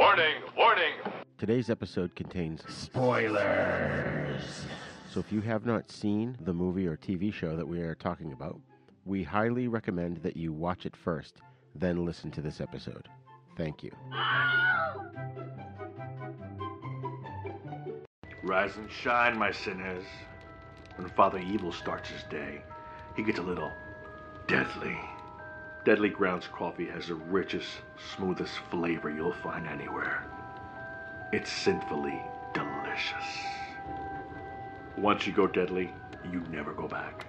Warning, warning. Today's episode contains Spoilers. So if you have not seen the movie or TV show that we are talking about, we highly recommend that you watch it first, then listen to this episode. Thank you. Rise and shine, my sinners. When Father Evil starts his day, he gets a little deadly. Deadly Grounds coffee has the richest, smoothest flavor you'll find anywhere. It's sinfully delicious. Once you go deadly, you never go back.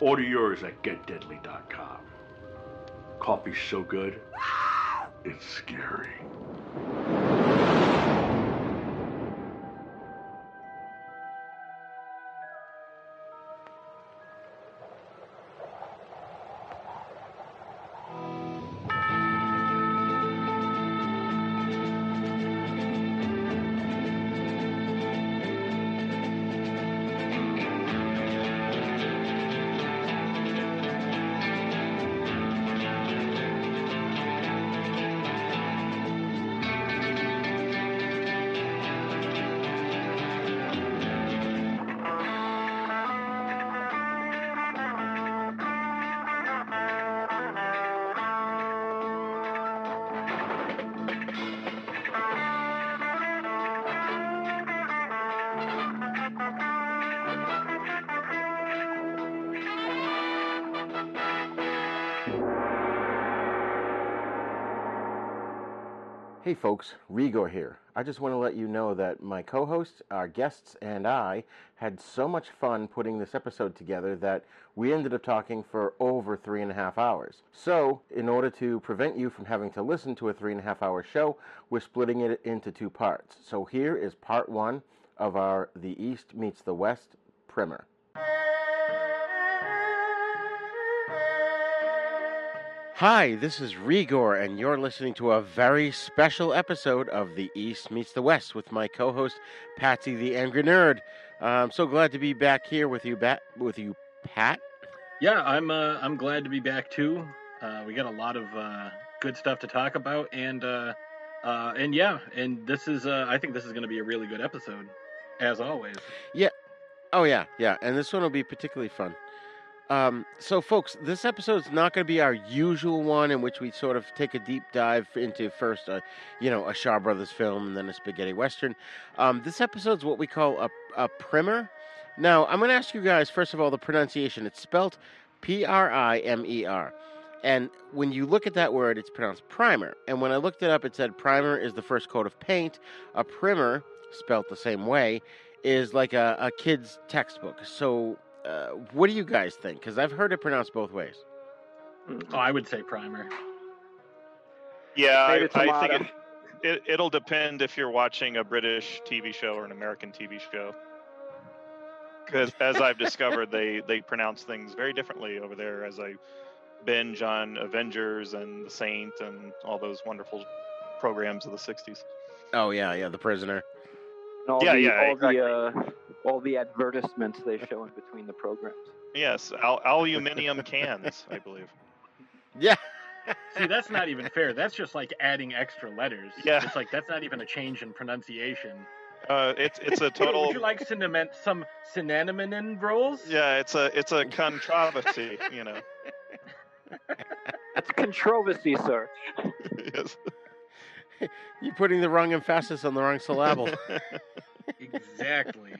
Order yours at getdeadly.com. Coffee's so good, it's scary. Hey folks, Rigor here. I just want to let you know that my co hosts, our guests, and I had so much fun putting this episode together that we ended up talking for over three and a half hours. So, in order to prevent you from having to listen to a three and a half hour show, we're splitting it into two parts. So, here is part one of our The East Meets the West primer. Hi, this is Rigor, and you're listening to a very special episode of The East Meets the West with my co-host Patsy the Angry Nerd. Uh, I'm so glad to be back here with you, Bat, with you, Pat. Yeah, I'm uh, I'm glad to be back too. Uh, we got a lot of uh, good stuff to talk about, and uh, uh, and yeah, and this is uh, I think this is going to be a really good episode, as always. Yeah. Oh yeah, yeah, and this one will be particularly fun. Um, so, folks, this episode's not going to be our usual one in which we sort of take a deep dive into first, a, you know, a Shaw Brothers film and then a spaghetti western. Um, this episode's what we call a, a primer. Now, I'm going to ask you guys first of all the pronunciation. It's spelled P-R-I-M-E-R, and when you look at that word, it's pronounced primer. And when I looked it up, it said primer is the first coat of paint. A primer, spelt the same way, is like a, a kid's textbook. So uh, what do you guys think? Because I've heard it pronounced both ways. Oh, I would say primer. Yeah, I, I think it, it, it'll depend if you're watching a British TV show or an American TV show. Because as I've discovered, they, they pronounce things very differently over there as I binge on Avengers and The Saint and all those wonderful programs of the 60s. Oh yeah, yeah, The Prisoner. And all Yeah, the, yeah, all exactly. the uh, all the advertisements they show in between the programs. Yes, al- aluminium cans, I believe. Yeah. See, that's not even fair. That's just like adding extra letters. Yeah. It's like that's not even a change in pronunciation. Uh, it's it's a total Would you like cinnamon, some cinnamon rolls? yeah, it's a it's a controversy, you know. It's controversy, sir. yes. You're putting the wrong emphasis on the wrong syllable. Exactly.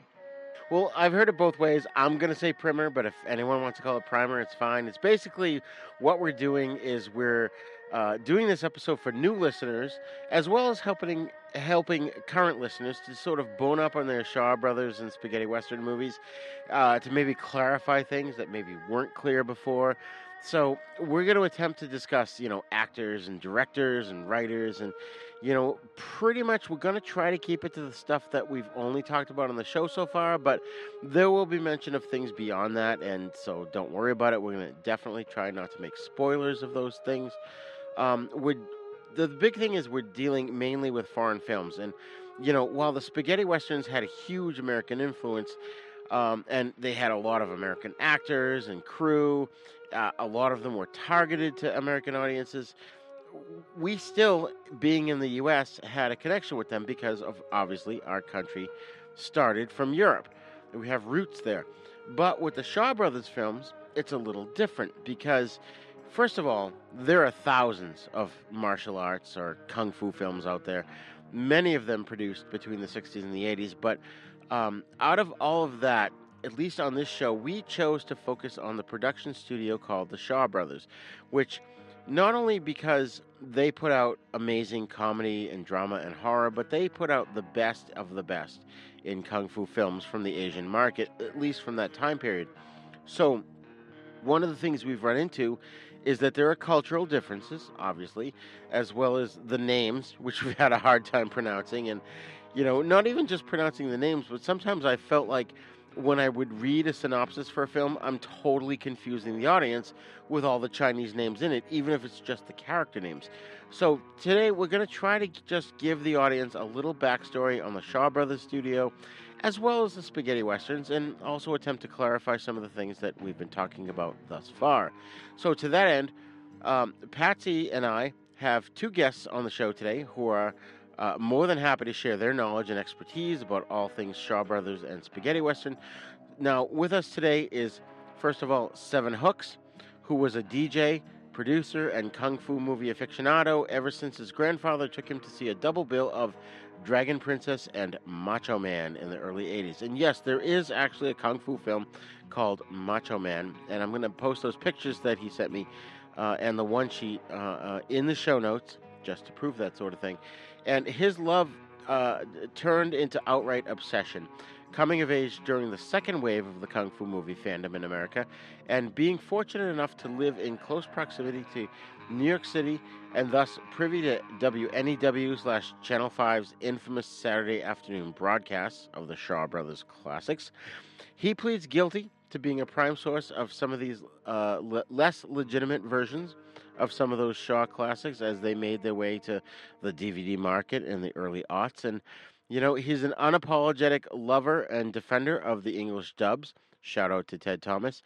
Well, I've heard it both ways. I'm going to say primer, but if anyone wants to call it primer, it's fine. It's basically what we're doing is we're uh, doing this episode for new listeners, as well as helping helping current listeners to sort of bone up on their Shaw Brothers and spaghetti western movies, uh, to maybe clarify things that maybe weren't clear before. So we're going to attempt to discuss, you know, actors and directors and writers and, you know, pretty much we're going to try to keep it to the stuff that we've only talked about on the show so far, but there will be mention of things beyond that, and so don't worry about it. We're going to definitely try not to make spoilers of those things. Um, we're, the big thing is we're dealing mainly with foreign films, and, you know, while the spaghetti westerns had a huge American influence, um, and they had a lot of American actors and crew. Uh, a lot of them were targeted to American audiences. we still, being in the U.S., had a connection with them because of obviously our country started from Europe. We have roots there. But with the Shaw Brothers films, it's a little different because, first of all, there are thousands of martial arts or kung fu films out there, many of them produced between the 60s and the 80s. But um, out of all of that, at least on this show, we chose to focus on the production studio called the Shaw Brothers, which not only because they put out amazing comedy and drama and horror, but they put out the best of the best in kung fu films from the Asian market, at least from that time period. So, one of the things we've run into is that there are cultural differences, obviously, as well as the names, which we've had a hard time pronouncing. And, you know, not even just pronouncing the names, but sometimes I felt like when I would read a synopsis for a film, I'm totally confusing the audience with all the Chinese names in it, even if it's just the character names. So today we're going to try to just give the audience a little backstory on the Shaw Brothers studio, as well as the spaghetti westerns, and also attempt to clarify some of the things that we've been talking about thus far. So to that end, um, Patsy and I have two guests on the show today who are uh, more than happy to share their knowledge and expertise about all things Shaw Brothers and Spaghetti Western. Now, with us today is, first of all, Seven Hooks, who was a DJ, producer, and kung fu movie aficionado ever since his grandfather took him to see a double bill of Dragon Princess and Macho Man in the early 80s. And yes, there is actually a kung fu film called Macho Man, and I'm going to post those pictures that he sent me uh, and the one sheet uh, uh, in the show notes just to prove that sort of thing and his love uh, turned into outright obsession. Coming of age during the second wave of the Kung Fu movie fandom in America, and being fortunate enough to live in close proximity to New York City, and thus privy to WNEW slash Channel 5's infamous Saturday afternoon broadcasts of the Shaw Brothers classics, he pleads guilty to being a prime source of some of these uh, le- less legitimate versions of some of those Shaw classics as they made their way to the DVD market in the early aughts. And, you know, he's an unapologetic lover and defender of the English dubs. Shout out to Ted Thomas.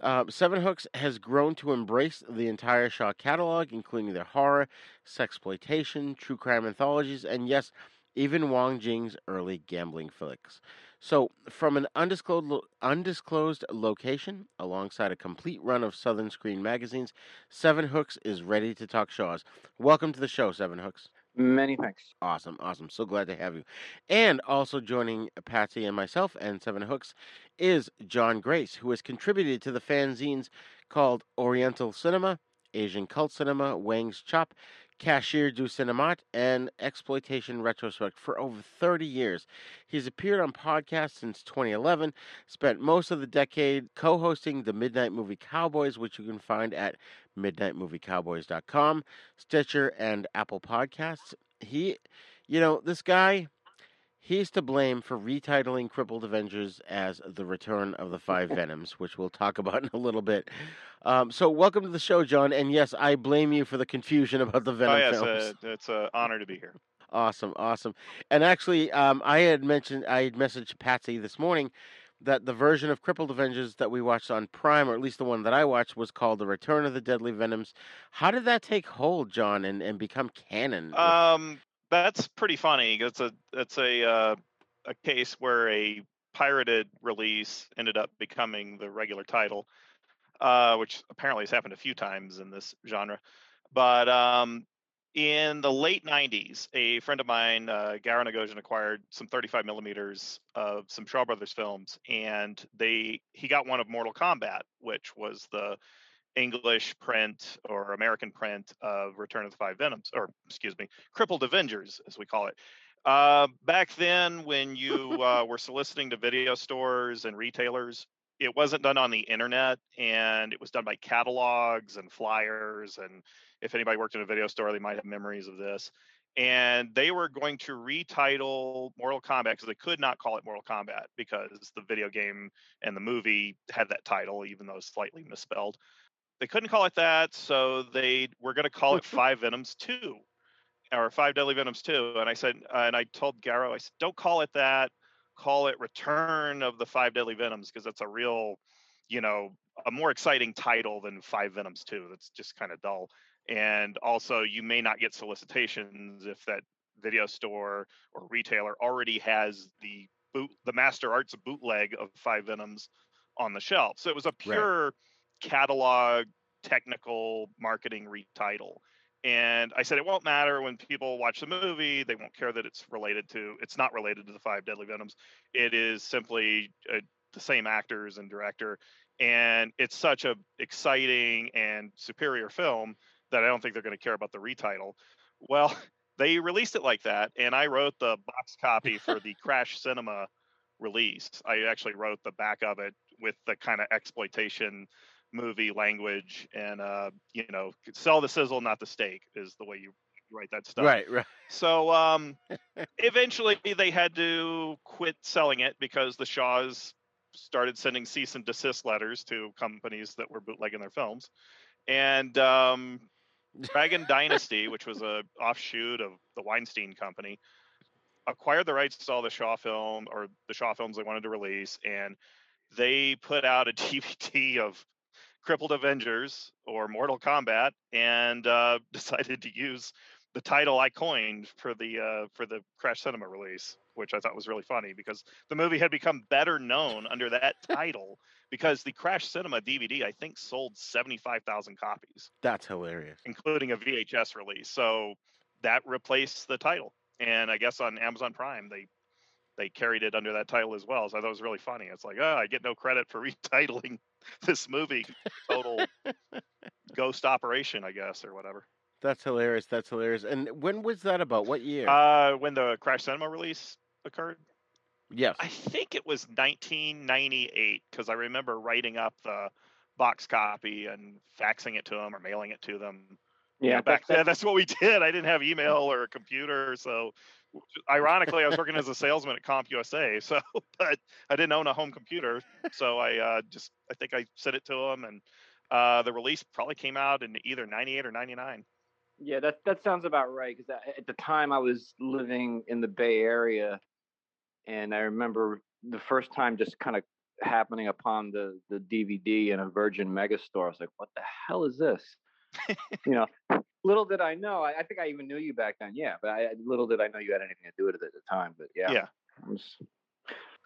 Uh, Seven Hooks has grown to embrace the entire Shaw catalog, including their horror, sexploitation, true crime anthologies, and yes, even Wong Jing's early gambling flicks. So, from an undisclosed, undisclosed location, alongside a complete run of Southern Screen magazines, Seven Hooks is ready to talk Shaws. Welcome to the show, Seven Hooks. Many thanks. Awesome, awesome. So glad to have you. And also joining Patsy and myself and Seven Hooks is John Grace, who has contributed to the fanzines called Oriental Cinema, Asian Cult Cinema, Wang's Chop, Cashier du Cinéma, and Exploitation Retrospect for over 30 years. He's appeared on podcasts since 2011, spent most of the decade co hosting the Midnight Movie Cowboys, which you can find at midnightmoviecowboys.com, Stitcher, and Apple Podcasts. He, you know, this guy, He's to blame for retitling Crippled Avengers as The Return of the Five Venoms, which we'll talk about in a little bit. Um, so, welcome to the show, John. And yes, I blame you for the confusion about the Venom oh, yes, films. Uh, it's an honor to be here. Awesome, awesome. And actually, um, I had mentioned, I had messaged Patsy this morning that the version of Crippled Avengers that we watched on Prime, or at least the one that I watched, was called The Return of the Deadly Venoms. How did that take hold, John, and, and become canon? Um, that's pretty funny. It's a it's a uh, a case where a pirated release ended up becoming the regular title, uh, which apparently has happened a few times in this genre. But um, in the late 90s, a friend of mine, uh, Garo Nigoghossian, acquired some 35 millimeters of some Shaw Brothers films, and they he got one of Mortal Combat, which was the English print or American print of Return of the Five Venoms, or excuse me, Crippled Avengers, as we call it. Uh, back then, when you uh, were soliciting to video stores and retailers, it wasn't done on the internet and it was done by catalogs and flyers. And if anybody worked in a video store, they might have memories of this. And they were going to retitle Mortal Combat because they could not call it Mortal Combat because the video game and the movie had that title, even though it's slightly misspelled they couldn't call it that, so they were going to call it Five Venoms Two, or Five Deadly Venoms Two. And I said, uh, and I told Garo, I said, don't call it that. Call it Return of the Five Deadly Venoms because that's a real, you know, a more exciting title than Five Venoms Two. That's just kind of dull. and also you may not get solicitations if that video store or retailer already has the boot the master arts bootleg of five venoms on the shelf so it was a pure catalog technical marketing retitle. And i said it won't matter when people watch the movie they won't care that it's related to it's not related to the five deadly venoms. It is simply a, the same actors and director. And it's such a exciting and superior film that i don't think they're going to care about the retitle. Well they released it like that, and I wrote the box copy for the Crash Cinema release. I actually wrote the back of it with the kind of exploitation movie language, and uh, you know, sell the sizzle, not the steak, is the way you write that stuff. Right, right. So um, eventually, they had to quit selling it because the Shaws started sending cease and desist letters to companies that were bootlegging their films, and um, Dragon Dynasty, which was a offshoot of the Weinstein Company, acquired the rights to all the Shaw film or the Shaw films they wanted to release, and they put out a DVD of Crippled Avengers or Mortal Combat, and uh, decided to use the title I coined for the uh, for the Crash Cinema release, which I thought was really funny because the movie had become better known under that title because the Crash Cinema DVD I think sold seventy five thousand copies. That's hilarious, including a VHS release. So that replaced the title, and I guess on Amazon Prime they they carried it under that title as well. So I thought was really funny. It's like, oh, I get no credit for retitling this movie. Total ghost operation, I guess, or whatever. That's hilarious. That's hilarious. And when was that about? What year? Uh, when the Crash Cinema release occurred. Yes. I think it was 1998 because I remember writing up the box copy and faxing it to them or mailing it to them. Yeah, you know, back then that's what we did. I didn't have email or a computer, so ironically, I was working as a salesman at CompUSA. So, but I didn't own a home computer, so I uh, just I think I sent it to them, and uh, the release probably came out in either 98 or 99. Yeah, that that sounds about right. Because at the time I was living in the Bay Area, and I remember the first time just kind of happening upon the the DVD in a Virgin Megastore. I was like, "What the hell is this?" you know, little did I know. I, I, think I even knew you back then. Yeah, but I, little did I know you had anything to do with it at the time. But yeah, yeah,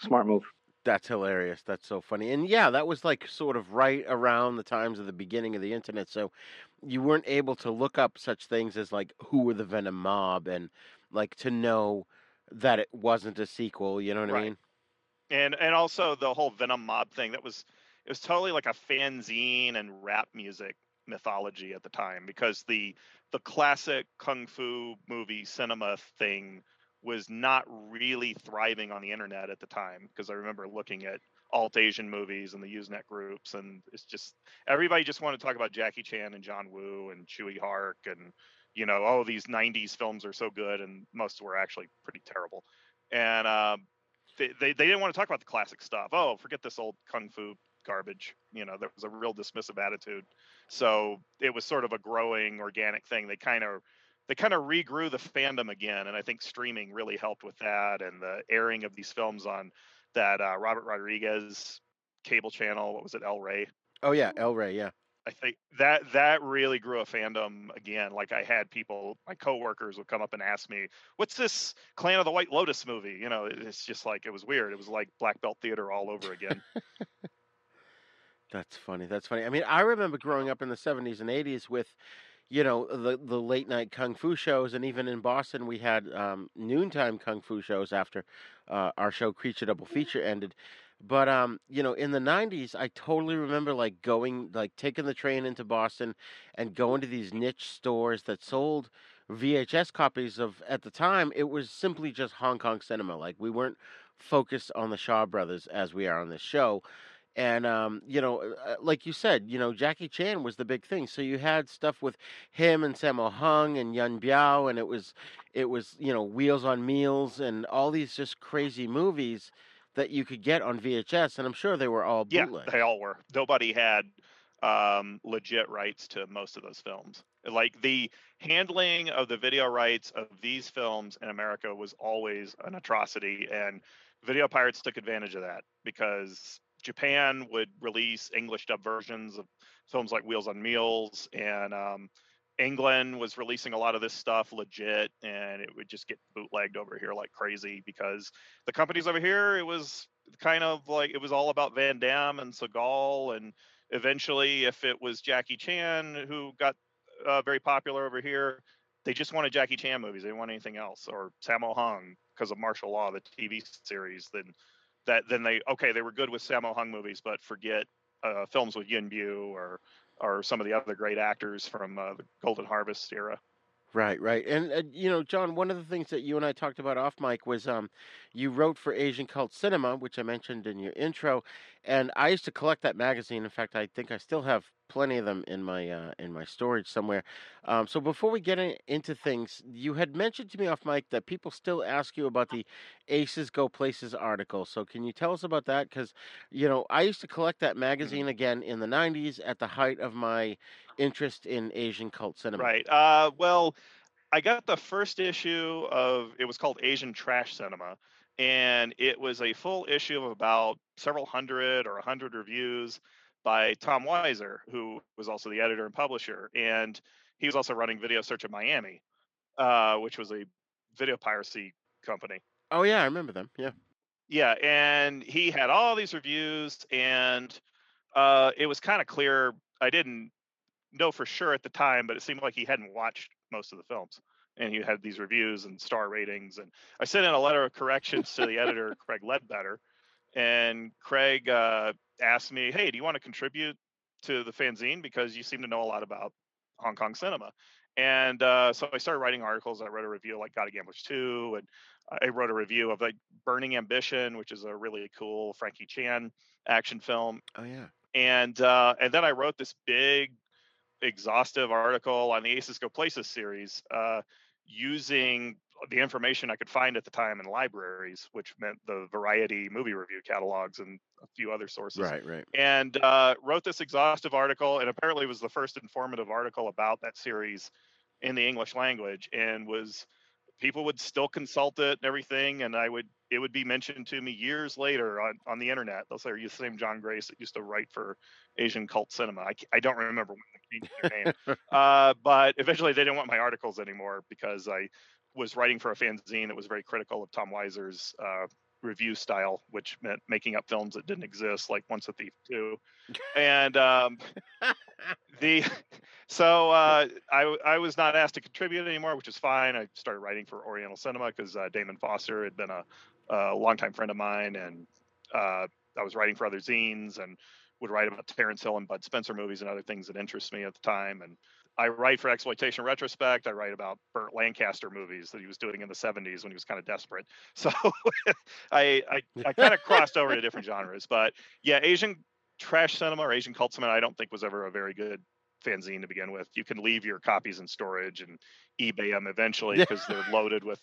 smart move. That's hilarious. That's so funny. And yeah, that was like sort of right around the times of the beginning of the internet. So you weren't able to look up such things as like who were the Venom mob and like to know that it wasn't a sequel, you know what right. I mean? And and also the whole Venom mob thing that was it was totally like a fanzine and rap music mythology at the time because the the classic kung fu movie cinema thing was not really thriving on the internet at the time because I remember looking at alt Asian movies and the Usenet groups, and it's just everybody just wanted to talk about Jackie Chan and John Woo and Tsui Hark and you know, oh these '90s films are so good, and most were actually pretty terrible. And um, they, they they didn't want to talk about the classic stuff. Oh, forget this old kung fu garbage. You know, there was a real dismissive attitude. So it was sort of a growing organic thing. They kind of they kind of regrew the fandom again, and I think streaming really helped with that, and the airing of these films on that uh, Robert Rodriguez cable channel. What was it, El Rey? Oh yeah, El Rey. Yeah. I think that that really grew a fandom again. Like I had people, my coworkers would come up and ask me, "What's this Clan of the White Lotus movie?" You know, it's just like it was weird. It was like Black Belt Theater all over again. That's funny. That's funny. I mean, I remember growing up in the 70s and 80s with, you know, the the late night kung fu shows, and even in Boston, we had um, noontime kung fu shows after uh, our show Creature Double Feature ended. But um, you know, in the '90s, I totally remember like going, like taking the train into Boston and going to these niche stores that sold VHS copies of. At the time, it was simply just Hong Kong cinema. Like we weren't focused on the Shaw Brothers as we are on this show. And um, you know, uh, like you said, you know, Jackie Chan was the big thing. So you had stuff with him and Sammo Hung and Yuen Biao, and it was, it was, you know, Wheels on Meals and all these just crazy movies that you could get on VHS, and I'm sure they were all bootleg. Yeah, they all were. Nobody had um, legit rights to most of those films. Like the handling of the video rights of these films in America was always an atrocity, and video pirates took advantage of that because Japan would release English dub versions of films like Wheels on Meals, and um, England was releasing a lot of this stuff legit, and it would just get bootlegged over here like crazy because the companies over here, it was kind of like it was all about Van Damme and Seagal, and eventually, if it was Jackie Chan who got uh, very popular over here, they just wanted Jackie Chan movies. They didn't want anything else, or Sammo Hung because of Martial Law, the TV series. Then that then they okay, they were good with Sammo Hung movies, but forget uh, films with Yuen Biao or or some of the other great actors from uh, the Golden Harvest era. Right, right. And uh, you know, John, one of the things that you and I talked about off mic was um you wrote for Asian Cult Cinema, which I mentioned in your intro, and I used to collect that magazine. In fact, I think I still have plenty of them in my uh, in my storage somewhere. Um, so before we get in, into things, you had mentioned to me off mic that people still ask you about the Aces Go Places article. So can you tell us about that? Because you know, I used to collect that magazine again in the '90s at the height of my interest in Asian cult cinema. Right. Uh, well, I got the first issue of it was called Asian Trash Cinema, and it was a full issue of about several hundred or a hundred reviews by Tom Weisser, who was also the editor and publisher, and he was also running Video Search in Miami, uh, which was a video piracy company. Oh yeah, I remember them. Yeah. Yeah, and he had all these reviews, and uh, it was kind of clear. I didn't know for sure at the time, but it seemed like he hadn't watched most of the films. And he had these reviews and star ratings. And I sent in a letter of corrections to the editor, Craig Ledbetter. And Craig uh, asked me, Hey, do you want to contribute to the fanzine? Because you seem to know a lot about Hong Kong cinema. And uh, so I started writing articles. I wrote a review like God of Gamblers 2. And I wrote a review of like Burning Ambition, which is a really cool Frankie Chan action film. Oh yeah. And uh, and then I wrote this big exhaustive article on the Aces Go Places series uh, using the information I could find at the time in libraries, which meant the Variety movie review catalogs and a few other sources. Right, right. And uh, wrote this exhaustive article, and apparently was the first informative article about that series in the English language, and was people would still consult it and everything, and I would it would be mentioned to me years later on, on the internet. They'll say, "Are you the same John Grace that used to write for Asian Cult Cinema?" I, I don't remember when their name, uh, but eventually they didn't want my articles anymore because I was writing for a fanzine that was very critical of Tom Weisser's uh, review style, which meant making up films that didn't exist, like Once a Thief Two, and um, the so uh, I I was not asked to contribute anymore, which is fine. I started writing for Oriental Cinema because uh, Damon Foster had been a, a longtime friend of mine, and uh, I was writing for other zines and would write about Terence Hill and Bud Spencer movies and other things that interest me at the time. And I write for Exploitation Retrospect. I write about Burt Lancaster movies that he was doing in the 70s when he was kind of desperate. So I I, I kind of crossed over to different genres. But yeah, Asian trash cinema or Asian cult cinema, I don't think was ever a very good fanzine to begin with. You can leave your copies in storage and eBay them eventually because they're loaded with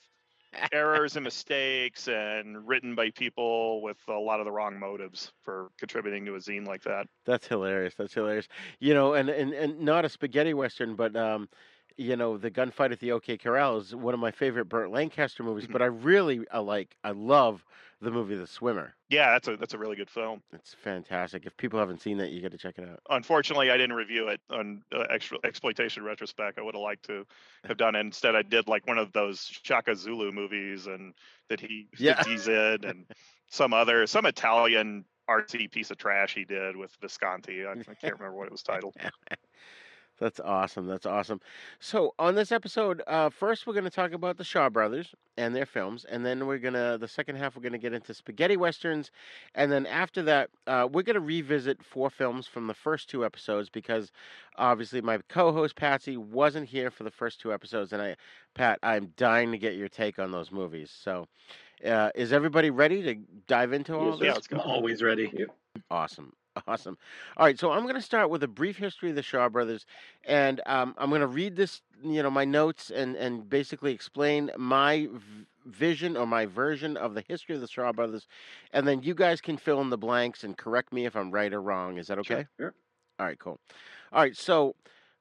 errors and mistakes and written by people with a lot of the wrong motives for contributing to a zine like that. That's hilarious. That's hilarious. You know, and and, and not a spaghetti western, but um, you know, the gunfight at the OK Corral is one of my favorite Burt Lancaster movies. Mm-hmm. But I really I like I love the movie The Swimmer. Yeah, that's a that's a really good film. It's fantastic. If people haven't seen that, you got to check it out. Unfortunately, I didn't review it on uh, extra, exploitation retrospect. I would have liked to have done it. Instead, I did like one of those Shaka Zulu movies, and that he Yeah. that he's in, and some other some Italian artsy piece of trash he did with Visconti. I, I can't remember what it was titled. That's awesome. That's awesome. So on this episode, uh, first we're going to talk about the Shaw Brothers and their films, and then we're gonna the second half we're gonna get into spaghetti westerns, and then after that uh, we're gonna revisit four films from the first two episodes because obviously my co-host Patsy wasn't here for the first two episodes, and I, Pat, I'm dying to get your take on those movies. So, uh, is everybody ready to dive into all Yes, of sir. this? Yeah, let's I'm always ready. Awesome. Awesome. All right, so I'm going to start with a brief history of the Shaw Brothers, and um, I'm going to read this, you know, my notes and and basically explain my v- vision or my version of the history of the Shaw Brothers, and then you guys can fill in the blanks and correct me if I'm right or wrong. Is that okay? Sure. All right, cool. All right, so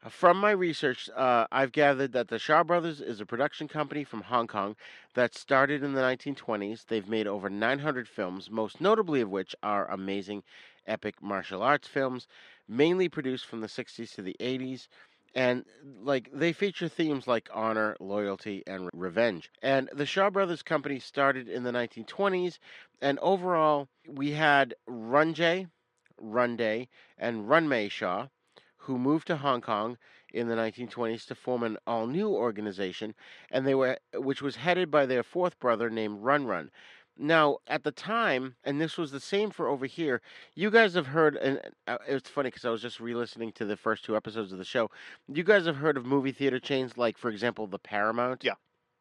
uh, from my research, uh, I've gathered that the Shaw Brothers is a production company from Hong Kong that started in the 1920s. They've made over 900 films, most notably of which are amazing epic martial arts films, mainly produced from the 60s to the 80s. and like they feature themes like honor, loyalty, and revenge. And the Shaw Brothers Company started in the 1920s, and overall we had Runje, Runde, and Runme Shaw, who moved to Hong Kong in the 1920s to form an all-new organization, and they were which was headed by their fourth brother named Run Run. Now, at the time, and this was the same for over here, you guys have heard, and uh, it's funny because I was just re listening to the first two episodes of the show. You guys have heard of movie theater chains like, for example, the Paramount? Yeah.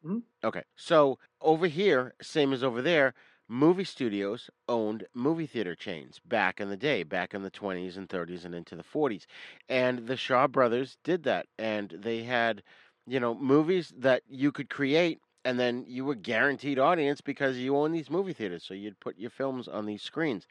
Mhm. Okay. So over here, same as over there, movie studios owned movie theater chains back in the day, back in the 20s and 30s and into the 40s. And the Shaw brothers did that. And they had, you know, movies that you could create and then you were guaranteed audience because you own these movie theaters. So you'd put your films on these screens.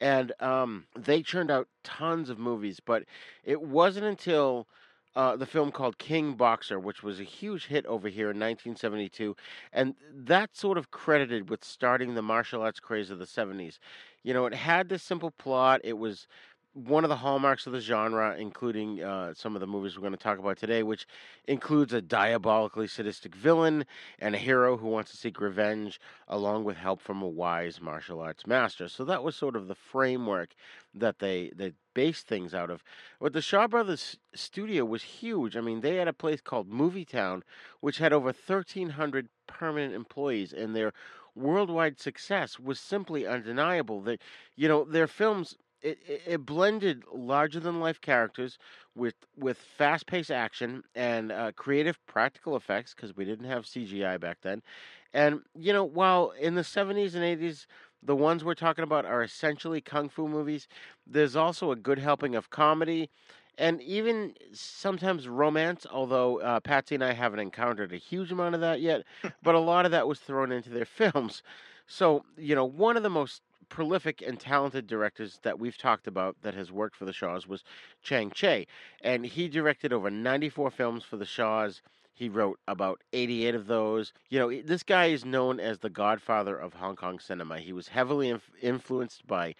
And um, they churned out tons of movies, but it wasn't until uh, the film called King Boxer, which was a huge hit over here in 1972, and that's sort of credited with starting the martial arts craze of the 70s. You know, it had this simple plot. It was one of the hallmarks of the genre, including uh, some of the movies we're going to talk about today, which includes a diabolically sadistic villain and a hero who wants to seek revenge, along with help from a wise martial arts master. So that was sort of the framework that they they based things out of. But the Shaw Brothers studio was huge. I mean, they had a place called Movie Town, which had over 1,300 permanent employees, and their worldwide success was simply undeniable. That you know their films it, it, it blended larger than life characters with with fast paced action and uh, creative practical effects because we didn't have CGI back then. And you know, while in the seventies and eighties, the ones we're talking about are essentially kung fu movies. There's also a good helping of comedy. And even sometimes romance, although uh, Patsy and I haven't encountered a huge amount of that yet, but a lot of that was thrown into their films. So, you know, one of the most prolific and talented directors that we've talked about that has worked for the Shaws was Chang Cheh. And he directed over 94 films for the Shaws. He wrote about 88 of those. You know, this guy is known as the godfather of Hong Kong cinema. He was heavily inf- influenced by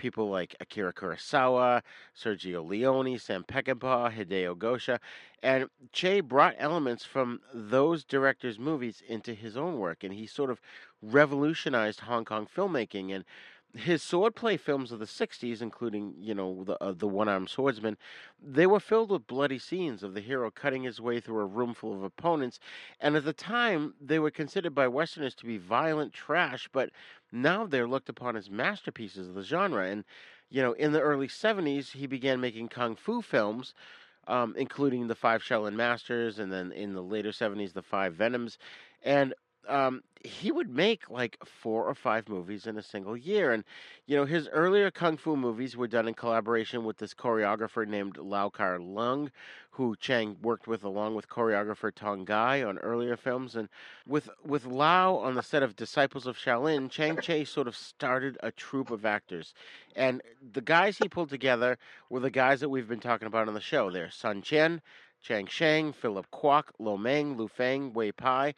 people like Akira Kurosawa, Sergio Leone, Sam Peckinpah, Hideo Gosha, and Cheh brought elements from those directors' movies into his own work, and he sort of revolutionized Hong Kong filmmaking. And his swordplay films of the 60s, including, you know, the, uh, the one armed swordsman, they were filled with bloody scenes of the hero cutting his way through a room full of opponents. And at the time, they were considered by Westerners to be violent trash, but now they're looked upon as masterpieces of the genre. And, you know, in the early 70s, he began making kung fu films. Um, including the five Shaolin Masters, and then in the later 70s, the five Venoms. And um, he would make like four or five movies in a single year. And, you know, his earlier kung fu movies were done in collaboration with this choreographer named Lau Kar Leung, who Chang worked with along with choreographer Tong Gai on earlier films. And with, with Lau on the set of Disciples of Shaolin, Chang Cheh sort of started a troupe of actors. And the guys he pulled together were the guys that we've been talking about on the show. They're Sun Chien, Chiang Sheng, Philip Kwok, Lo Meng, Lu Feng, Wei Pai,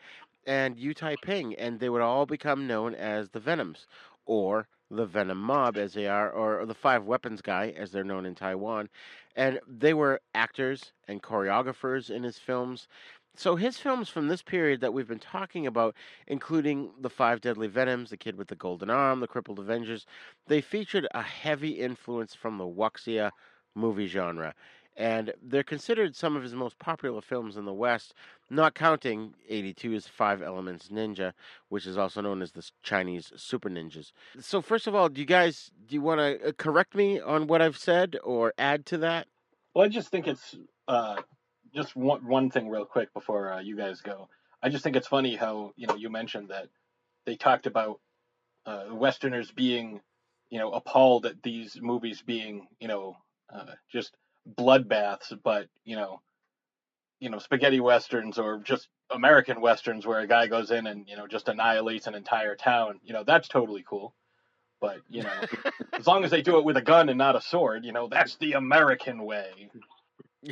and Yu Tai Ping, and they would all become known as the Venoms, or the Venom Mob, as they are, or the Five Weapons Guy, as they're known in Taiwan. And they were actors and choreographers in his films. So his films from this period that we've been talking about, including the Five Deadly Venoms, the Kid with the Golden Arm, the Crippled Avengers, they featured a heavy influence from the wuxia movie genre and they're considered some of his most popular films in the West, not counting 82's Five Elements Ninja, which is also known as the Chinese Super Ninjas. So, first of all, do you guys do you want to correct me on what I've said or add to that? Well, I just think it's uh, just one one thing real quick before uh, you guys go. I just think it's funny how you know you mentioned that they talked about uh, Westerners being you know appalled at these movies being you know uh, just bloodbaths, but you know, you know, spaghetti westerns or just American westerns where a guy goes in and you know just annihilates an entire town. You know, that's totally cool. But you know, as long as they do it with a gun and not a sword, you know, that's the American way.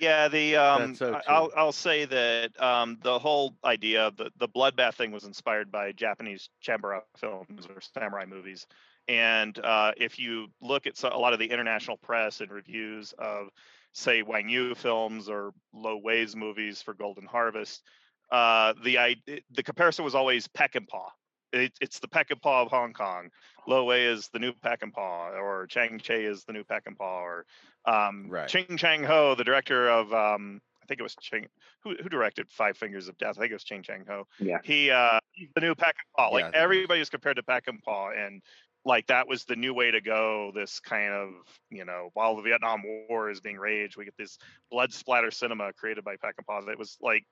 Yeah, the um, so I- I'll. I'll say that um, the whole idea of the the bloodbath thing was inspired by Japanese chambara films or samurai movies, And uh, if you look at a lot of the international press and reviews of, say, Wang Yu films or Lo Wei's movies for Golden Harvest, uh, the the comparison was always Peckinpah. It, it's the Peckinpah of Hong Kong. Lo Wei is the new Peckinpah, or Chang Cheh is the new Peckinpah, or um, Right. Ching Chang Ho, the director of um, I think it was Ching who who directed Five Fingers of Death. I think it was Ching Chang Ho. Yeah. He uh, he's the new Peckinpah. and I Like was. everybody's compared to Peckinpah, and like that was the new way to go. This kind of you know while the Vietnam War is being raged, we get this blood splatter cinema created by Peckinpah. That was like,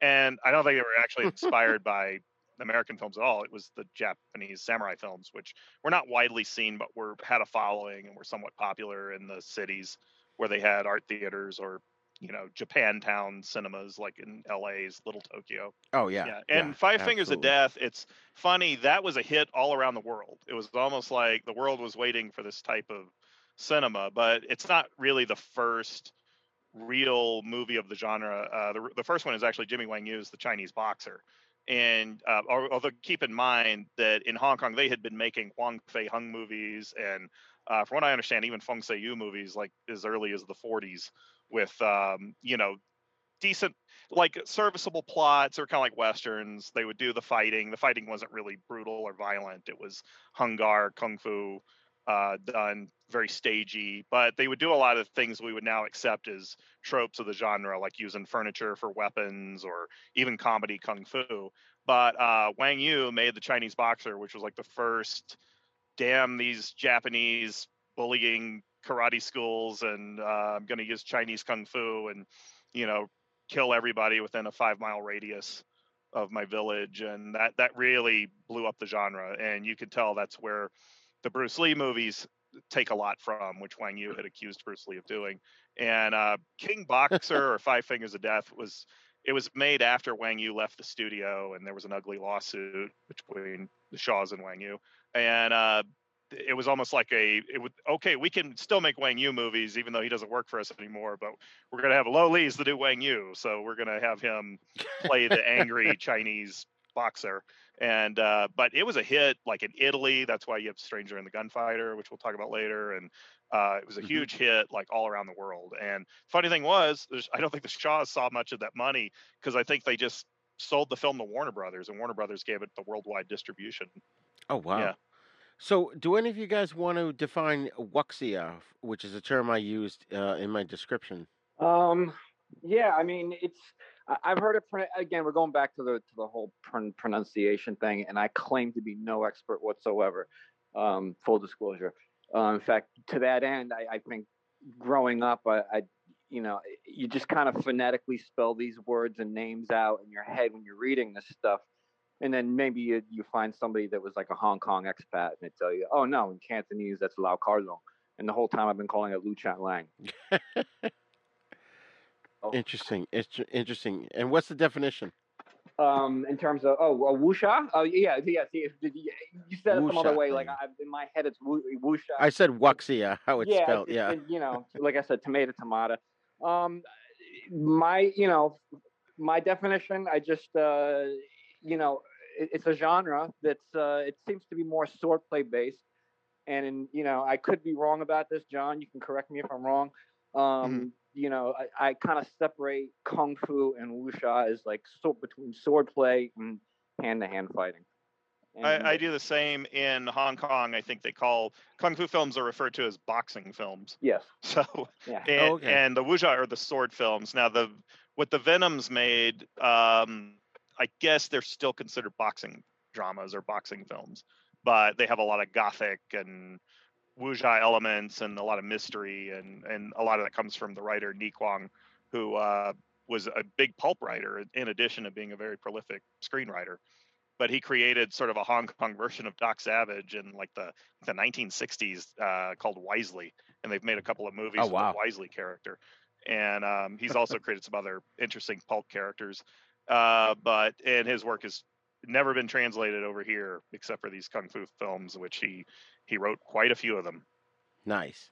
and I don't think they were actually inspired by American films at all. It was the Japanese samurai films, which were not widely seen, but were had a following and were somewhat popular in the cities where they had art theaters or you know Japantown cinemas, like in LA's Little Tokyo. Oh yeah. Yeah, and Five Fingers of. Death. It's funny that was a hit all around the world. It was almost like the world was waiting for this type of cinema, but it's not really the first real movie of the genre. Uh, the the first one is actually Jimmy Wang Yu's The Chinese Boxer. And uh, although keep in mind that in Hong Kong they had been making Huang Fei Hung movies, and uh, from what I understand, even Feng Sei Yu movies like as early as the 40s, with um, you know decent like serviceable plots or kind of like westerns. They would do the fighting. The fighting wasn't really brutal or violent. It was Hung Gar kung fu uh, done very stagey. But they would do a lot of things we would now accept as tropes of the genre like using furniture for weapons or even comedy kung fu. But uh, wang yu made the chinese boxer which was like the first damn these japanese bullying karate schools and uh, i'm going to use chinese kung fu and you know kill everybody within a five mile radius of my village. And that that really blew up the genre. And you could tell that's where the bruce lee movies take a lot from which wang yu had accused bruce lee of doing. And uh, king boxer or five fingers of death was it was made after wang yu left the studio and there was an ugly lawsuit between the shaws and wang yu. And uh, it was almost like a it would okay we can still make wang yu movies even though he doesn't work for us anymore but we're going to have Lo Lieh's the new Wang Yu, so we're going to have him play the angry Chinese boxer. And uh, but it was a hit like in Italy. That's why you have Stranger in the Gunfighter, which we'll talk about later. And uh, it was a Mhm. huge hit like all around the world. And funny thing was, I don't think the Shaws saw much of that money because I think they just sold the film to Warner Brothers, and Warner Brothers gave it the worldwide distribution. Oh wow. Yeah. So, do any of you guys want to define wuxia, which is a term I used uh, in my description? Um, yeah, I mean, it's I've heard it again. We're going back to the to the whole pronunciation thing, and I claim to be no expert whatsoever. Um, full disclosure. Uh, in fact, to that end, I, I think growing up, I, I you know, you just kind of phonetically spell these words and names out in your head when you're reading this stuff. And then maybe you, you find somebody that was like a Hong Kong expat and they tell you, oh no, in Cantonese that's Lao Carlong. And the whole time I've been calling it Lu Chan Lang. Oh. Interesting. It's interesting. And what's the definition? um in terms of oh uh, wusha oh yeah yeah see you, you said it some other way like. I, in my head it's wu- wusha I said wuxia, how it's yeah, spelled. it- Yeah. it- you know like i said tomato tomato um my you know my definition i just uh you know it, it's a genre that's uh it seems to be more swordplay based and in, you know i could be wrong about this john you can correct me if i'm wrong um Mm-hmm. you know i, I kind of separate kung fu and wuxia as like so between swordplay and hand-to-hand fighting I, I do the same in Hong Kong. I think they call kung fu films are referred to as boxing films. yes So yeah and, Oh, okay. and the wuxia are the sword films. Now the what the Venoms made, um, I guess they're still considered boxing dramas or boxing films, but they have a lot of gothic and wuxia elements and a lot of mystery and and a lot of that comes from the writer Ni Kuang, who uh, was a big pulp writer in addition to being a very prolific screenwriter. But he created sort of a Hong Kong version of Doc Savage in like the the 1960s uh, called Wisely, and they've made a couple of movies Oh, with the Wisely character. And um, he's also created some other interesting pulp characters. Uh, but and his work has never been translated over here except for these kung fu films, which he he wrote quite a few of them. Nice,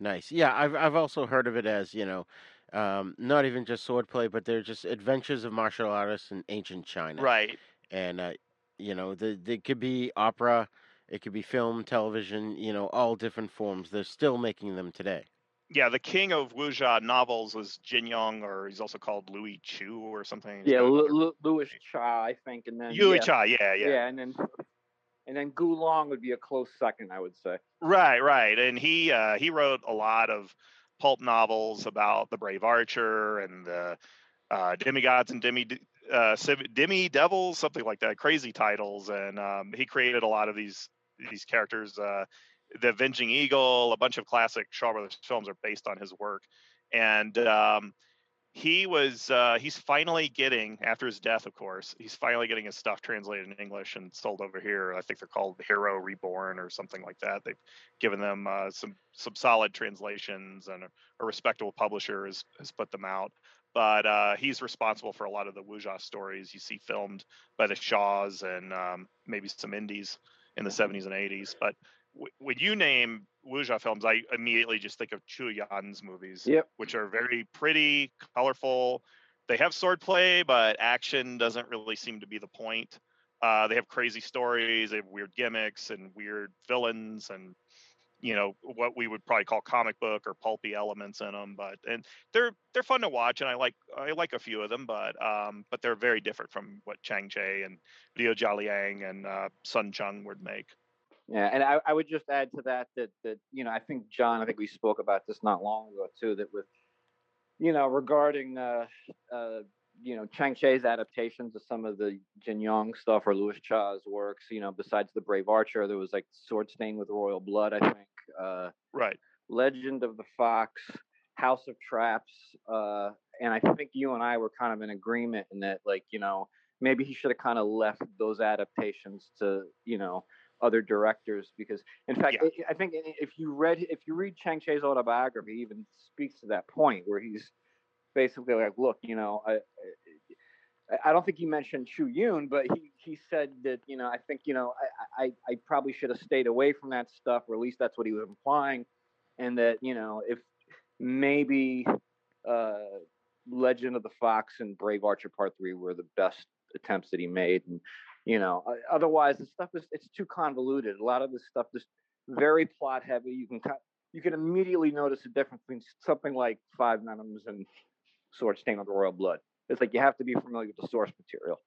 nice. Yeah, I've I've also heard of it as you know, um, not even just swordplay, but they're just adventures of martial artists in ancient China. Right. And uh, you know, the they could be opera, It could be film, television, you know, all different forms. They're still making them today. Yeah, the king of wuxia novels was Jin Yong, or he's also called Louis Chu or something. He's Yeah, Louis Cha, I think, and then Yui yeah, Cha, yeah, yeah, yeah, and then and then Gu Long would be a close second, I would say. Right, right. And he uh, he wrote a lot of pulp novels about the brave archer and the uh, demigods and demi uh, demi devils, something like that. Crazy titles, and um, he created a lot of these these characters. Uh, the Avenging Eagle, a bunch of classic Shaw Brothers films are based on his work, and um, he was uh, he's finally getting after his death, of course, he's finally getting his stuff translated in English and sold over here. I think they're called Hero Reborn or something like that. They've given them uh, some some solid translations, and a, a respectable publisher has, has put them out. But uh, he's responsible for a lot of the wuxia stories you see filmed by the Shaws and um, maybe some indies in the 70s and 80s. But when you name wuxia films, I immediately just think of Chu Yuan's movies Yep. which are very pretty, colorful. They have swordplay, but action doesn't really seem to be the point. Uh, they have crazy stories, they have weird gimmicks and weird villains, and you know what we would probably call comic book or pulpy elements in them. But and they're they're fun to watch, and I like I like a few of them, but um, but they're very different from what Chang Cheh and Liu Jialiang and uh, Sun Chung would make. Yeah, and I, I would just add to that that that you know I think John I think we spoke about this not long ago too that with you know regarding uh, uh, you know Chang Cheh's adaptations of some of the Jin Yong stuff or Louis Cha's works you know besides the Brave Archer there was like Sword Stained with Royal Blood I think uh, Right. Legend of the Fox House of Traps uh, and I think you and I were kind of in agreement in that like you know maybe he should have kind of left those adaptations to you know other directors because in fact Yeah. I- i think if you read if you read chang cheh's autobiography he even speaks to that point where he's basically like look you know i I- I don't think he mentioned Chu Yuan, but he, he said that you know I think you know I, I I probably should have stayed away from that stuff, or at least that's what he was implying, and that you know if maybe uh, Legend of the Fox and Brave Archer Part Three were the best attempts that he made, and you know otherwise the stuff is it's too convoluted. A lot of this stuff is very plot heavy. You can you can immediately notice the difference between something like Five Venoms and Sword Stained with Royal Blood. It's like you have to be familiar with the source material.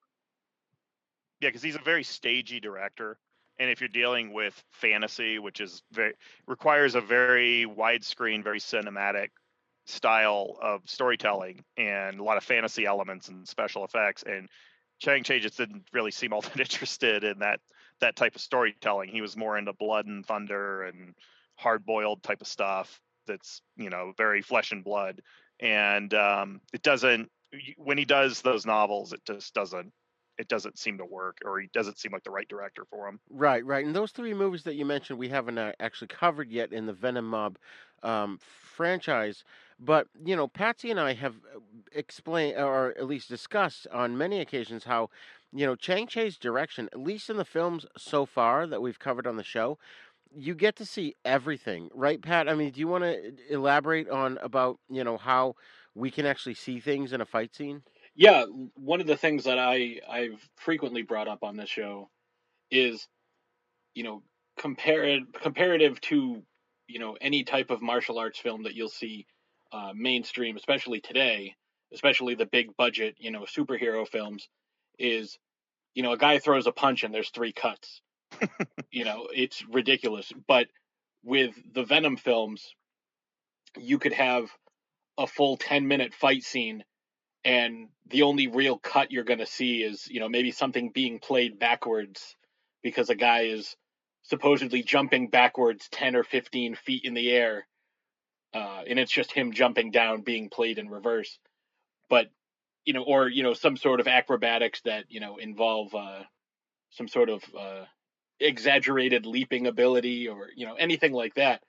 Yeah, because he's a very stagey director, and if you're dealing with fantasy, which is very requires a very widescreen, very cinematic style of storytelling and a lot of fantasy elements and special effects, and Chang Cheh just didn't really seem all that interested in that that type of storytelling. He was more into blood and thunder and hard boiled type of stuff. That's you know very flesh and blood, and um, it doesn't when he does those novels, it just doesn't it doesn't seem to work, or he doesn't seem like the right director for him. Right, right. And those three movies that you mentioned, we haven't uh, actually covered yet in the Venom Mob um, franchise. But you know, Patsy and I have uh, explained, or at least discussed on many occasions, how you know Chang Cheh's direction, at least in the films so far that we've covered on the show, you get to see everything, right, Pat? I mean, do you want to elaborate on about you know how we can actually see things in a fight scene? Yeah, one of the things that I I've frequently brought up on this show is, you know, compared comparative to, you know, any type of martial arts film that you'll see uh, mainstream, especially today, especially the big budget, you know, superhero films, is, you know, a guy throws a punch and there's three cuts. you know, it's ridiculous. But with the Venom films, you could have a full 10 minute fight scene and the only real cut you're going to see is you know maybe something being played backwards because a guy is supposedly jumping backwards 10 or 15 feet in the air uh, and it's just him jumping down being played in reverse. But you know or you know some sort of acrobatics that you know involve uh, some sort of uh, exaggerated leaping ability or you know anything like that.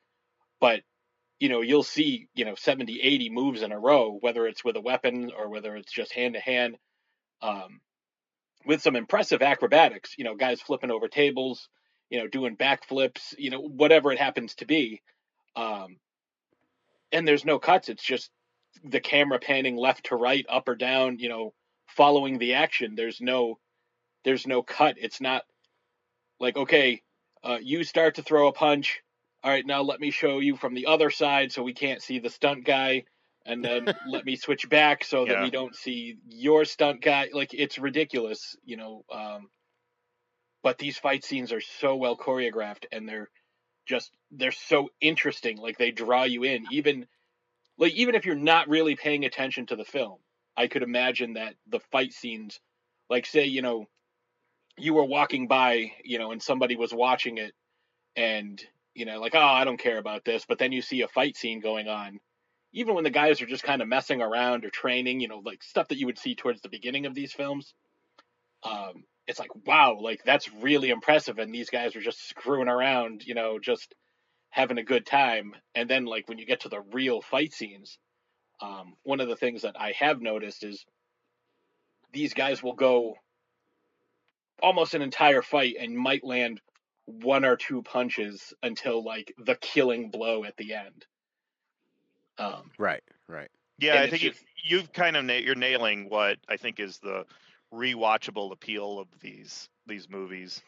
But you know you'll see you know 70 80 moves in a row whether it's with a weapon or whether it's just hand to hand. Um with some impressive acrobatics you know guys flipping over tables you know doing backflips you know whatever it happens to be. Um and there's no cuts it's just the camera panning left to right up or down you know following the action there's no there's no cut it's not like okay uh, you start to throw a punch. All right, now let me show you from the other side so we can't see the stunt guy, and then let me switch back so that Yeah. we don't see your stunt guy. Like it's ridiculous, you know. Um, but these fight scenes are so well choreographed, and they're just they're so interesting. Like they draw you in, even like even if you're not really paying attention to the film. I could imagine that the fight scenes, like say you know, you were walking by, you know, and somebody was watching it, and you know, like oh I don't care about this, but then you see a fight scene going on. Even when the guys are just kind of messing around or training, you know, like stuff that you would see towards the beginning of these films, um, it's like wow, like that's really impressive. And these guys are just screwing around, you know, just having a good time. And then like when you get to the real fight scenes, um, one of the things that I have noticed is these guys will go almost an entire fight and might land one or two punches until like the killing blow at the end. Um, Right, right. Yeah, I think just- you've, you've kind of na- you're nailing what I think is the rewatchable appeal of these these movies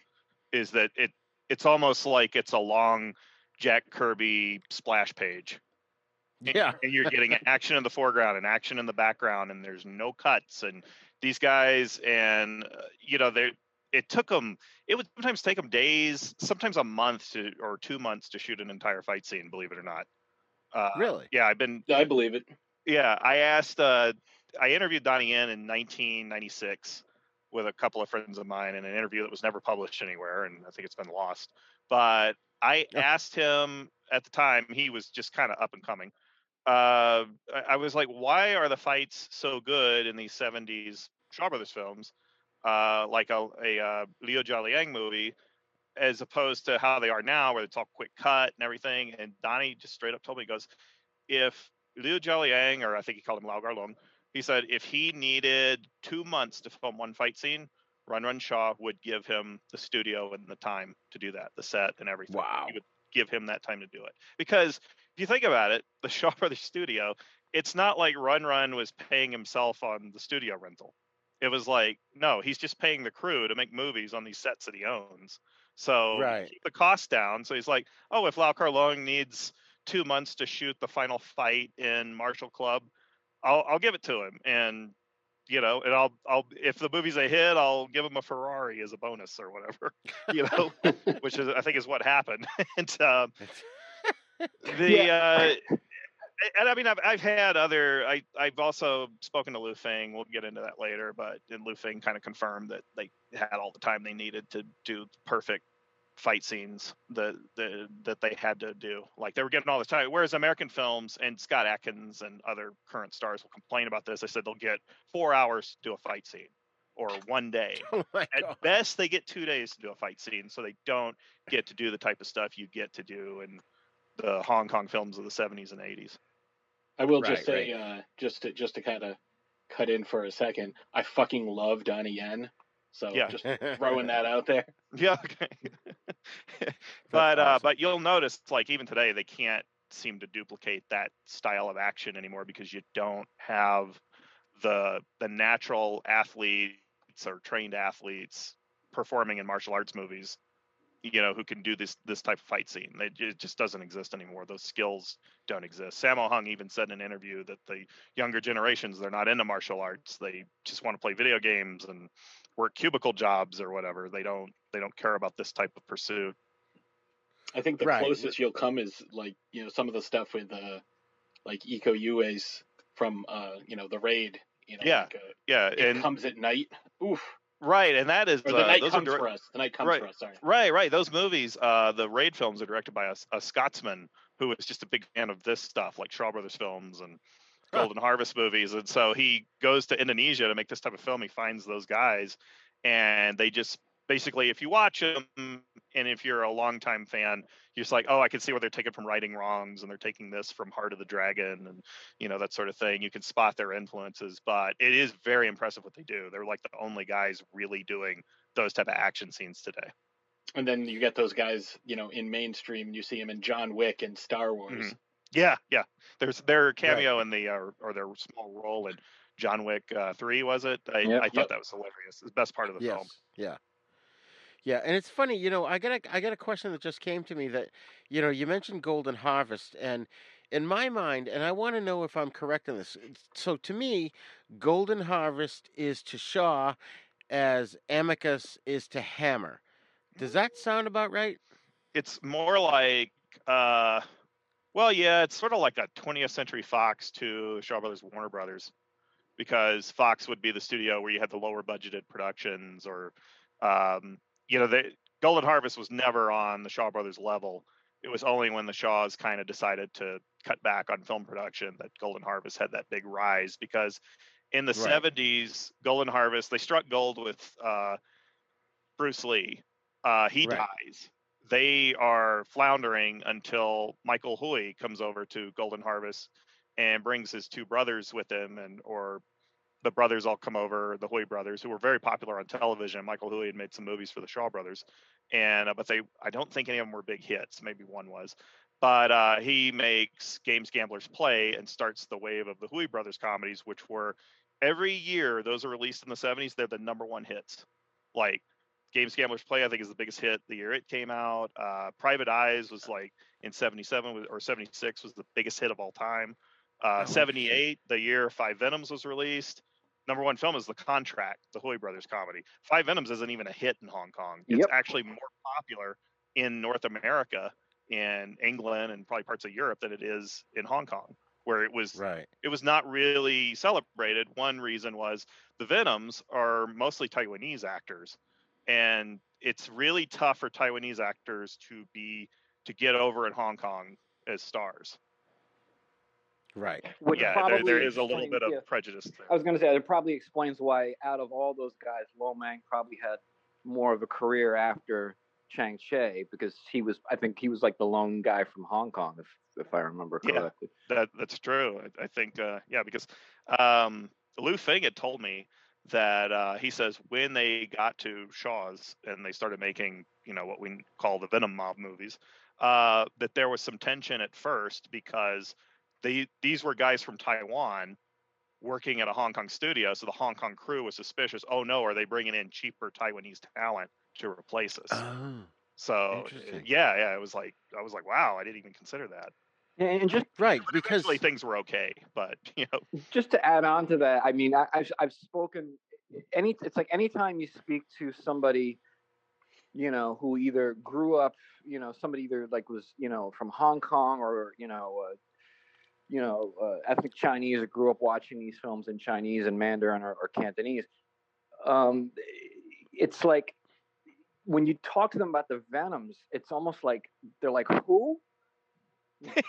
is that it it's almost like it's a long Jack Kirby splash page. And, Yeah. and you're getting action in the foreground and action in the background, and there's no cuts. And these guys, and uh, you know, they it took them. It would sometimes take them days, sometimes a month to or two months to shoot an entire fight scene. Believe it or not. Uh, Really? Yeah, I've been I believe it. yeah, I asked. Uh, I interviewed Donnie Yen in 1996 with a couple of friends of mine in an interview that was never published anywhere, and I think it's been lost. But I Yeah. asked him at the time; he was just kind of up and coming. Uh, I, I was like, "Why are the fights so good in these 70s Shaw Brothers films, uh, like a, a uh, Liu Jialiang movie?" As opposed to how they are now, where it's all quick cut and everything. And Donnie just straight up told me, he goes, if Liu Jialiang, or I think he called him Lau Kar Leung, he said if he needed two months to film one fight scene, Run Run Shaw would give him the studio and the time to do that, the set and everything. Wow. He would give him that time to do it. Because if you think about it, the Shaw Brothers studio, it's not like Run Run was paying himself on the studio rental. It was like, no, he's just paying the crew to make movies on these sets that he owns. So Right. keep the cost down. So he's like, oh, if Lau Kar Leung needs two months to shoot the final fight in Martial Club, I'll I'll give it to him, and you know, and I'll I'll if the movie's a hit, I'll give him a Ferrari as a bonus or whatever, you know, which is I think is what happened. and um, the uh, and I mean I've I've had other I I've also spoken to Lu Feng. We'll get into that later, but and Lu Feng kind of confirmed that they had all the time they needed to do perfect fight scenes that that that they had to do. Like they were getting all the time. Whereas American films and Scott Adkins and other current stars will complain about this. They said they'll get four hours to do a fight scene or one day. oh At god. best, they get two days to do a fight scene, so they don't get to do the type of stuff you get to do in the Hong Kong films of the 70s and 80s. I will Right, just say, uh, just to just to kind of cut in for a second, I fucking love Donnie Yen. So Yeah. just throwing that out there. Yeah. Okay. but uh, but you'll notice, like even today, they can't seem to duplicate that style of action anymore because you don't have the the natural athletes or trained athletes performing in martial arts movies. You know, who can do this this type of fight scene? It just doesn't exist anymore. Those skills don't exist. Sammo Hung even said in an interview that the younger generations they're not into martial arts. They just want to play video games and work cubicle jobs or whatever. They don't they don't care about this type of pursuit. I think the Right. closest you'll come is like you know some of the stuff with uh like Iko Uwais from uh you know the raid. You know, Yeah, like, uh, Yeah, it and comes at night. Oof. right, and that is Or the uh, night those are comes direct- for us. The night comes right. for us. Sorry. Right, right. Those movies, uh, the raid films are directed by a, a Scotsman who is just a big fan of this stuff, like Shaw Brothers films and Huh. Golden Harvest movies. And so he goes to Indonesia to make this type of film. He finds those guys, and they just basically, if you watch them, and if you're a longtime fan, you're just like, oh, I can see where they're taking from Righting Wrongs, and they're taking this from Heart of the Dragon, and you know that sort of thing. You can spot their influences, but it is very impressive what they do. They're like the only guys really doing those type of action scenes today. And then you get those guys, you know, in mainstream. You see them in John Wick and Star Wars. Mhm. Yeah, yeah. There's their cameo in the uh, or their small role in John Wick uh, three was it? I, Yep. I thought Yep. that was hilarious. It's the best part of the yes. film. Yeah. Yeah, and it's funny, you know, I got a I got a question that just came to me that, you know, you mentioned Golden Harvest, and in my mind, and I want to know if I'm correct in this. So to me, Golden Harvest is to Shaw as Amicus is to Hammer. Does that sound about right? It's more like, uh, well, yeah, it's sort of like a 20th Century Fox to Shaw Brothers Warner Brothers, because Fox would be the studio where you had the lower budgeted productions, or, um, you know, the Golden Harvest was never on the Shaw Brothers level. It was only when the Shaws kind of decided to cut back on film production that Golden Harvest had that big rise because in the Right. 70s, Golden Harvest, they struck gold with uh, Bruce Lee. Uh, he Right. dies. They are floundering until Michael Hui comes over to Golden Harvest and brings his two brothers with him, and or the brothers all come over, the Hui brothers, who were very popular on television. Michael Hui had made some movies for the Shaw brothers, and uh, but they, I don't think any of them were big hits. Maybe one was, but uh, he makes Games Gamblers Play and starts the wave of the Hui brothers comedies, which were every year those are released in the 70s. They're the number one hits. Like Games Gamblers Play, I think is the biggest hit the year it came out. Uh, Private Eyes was like in 77 or 76 was the biggest hit of all time. Uh, Oh, shit. 78, the year Five Venoms was released. Number one film is The Contract, the Hui brothers comedy. Five Venoms isn't even a hit in Hong Kong. It's Yep. actually more popular in North America, in England, and probably parts of Europe than it is in Hong Kong, where it was Right. it was not really celebrated. One reason was the Venoms are mostly Taiwanese actors, and it's really tough for Taiwanese actors to be to get over in Hong Kong as stars. Right. Which yeah, probably there, there is a little bit of yeah. prejudice there. I was going to say that probably explains why, out of all those guys, Lo Mang probably had more of a career after Chang Cheh because he was, I think, he was like the lone guy from Hong Kong, if if I remember Yeah. correctly. That that's true. I, I think uh, yeah, because um, Lu Feng had told me that uh, he says when they got to Shaw's and they started making you know what we call the Venom mob movies, uh, that there was some tension at first because they these were guys from Taiwan working at a Hong Kong studio, so the Hong Kong crew was suspicious. Oh no, are they bringing in cheaper Taiwanese talent to replace us? Oh. so yeah, yeah, it was like I was like, wow, I didn't even consider that. And and just Right, But because eventually things were okay, but you know, just to add on to that, I mean, I, I've I've spoken any. It's like anytime you speak to somebody, you know, who either grew up, you know, somebody either like was, you know, from Hong Kong or you know, uh, you know, uh, ethnic Chinese or grew up watching these films in Chinese and Mandarin or, or Cantonese. Um, it's like when you talk to them about the Venoms, it's almost like they're like, who?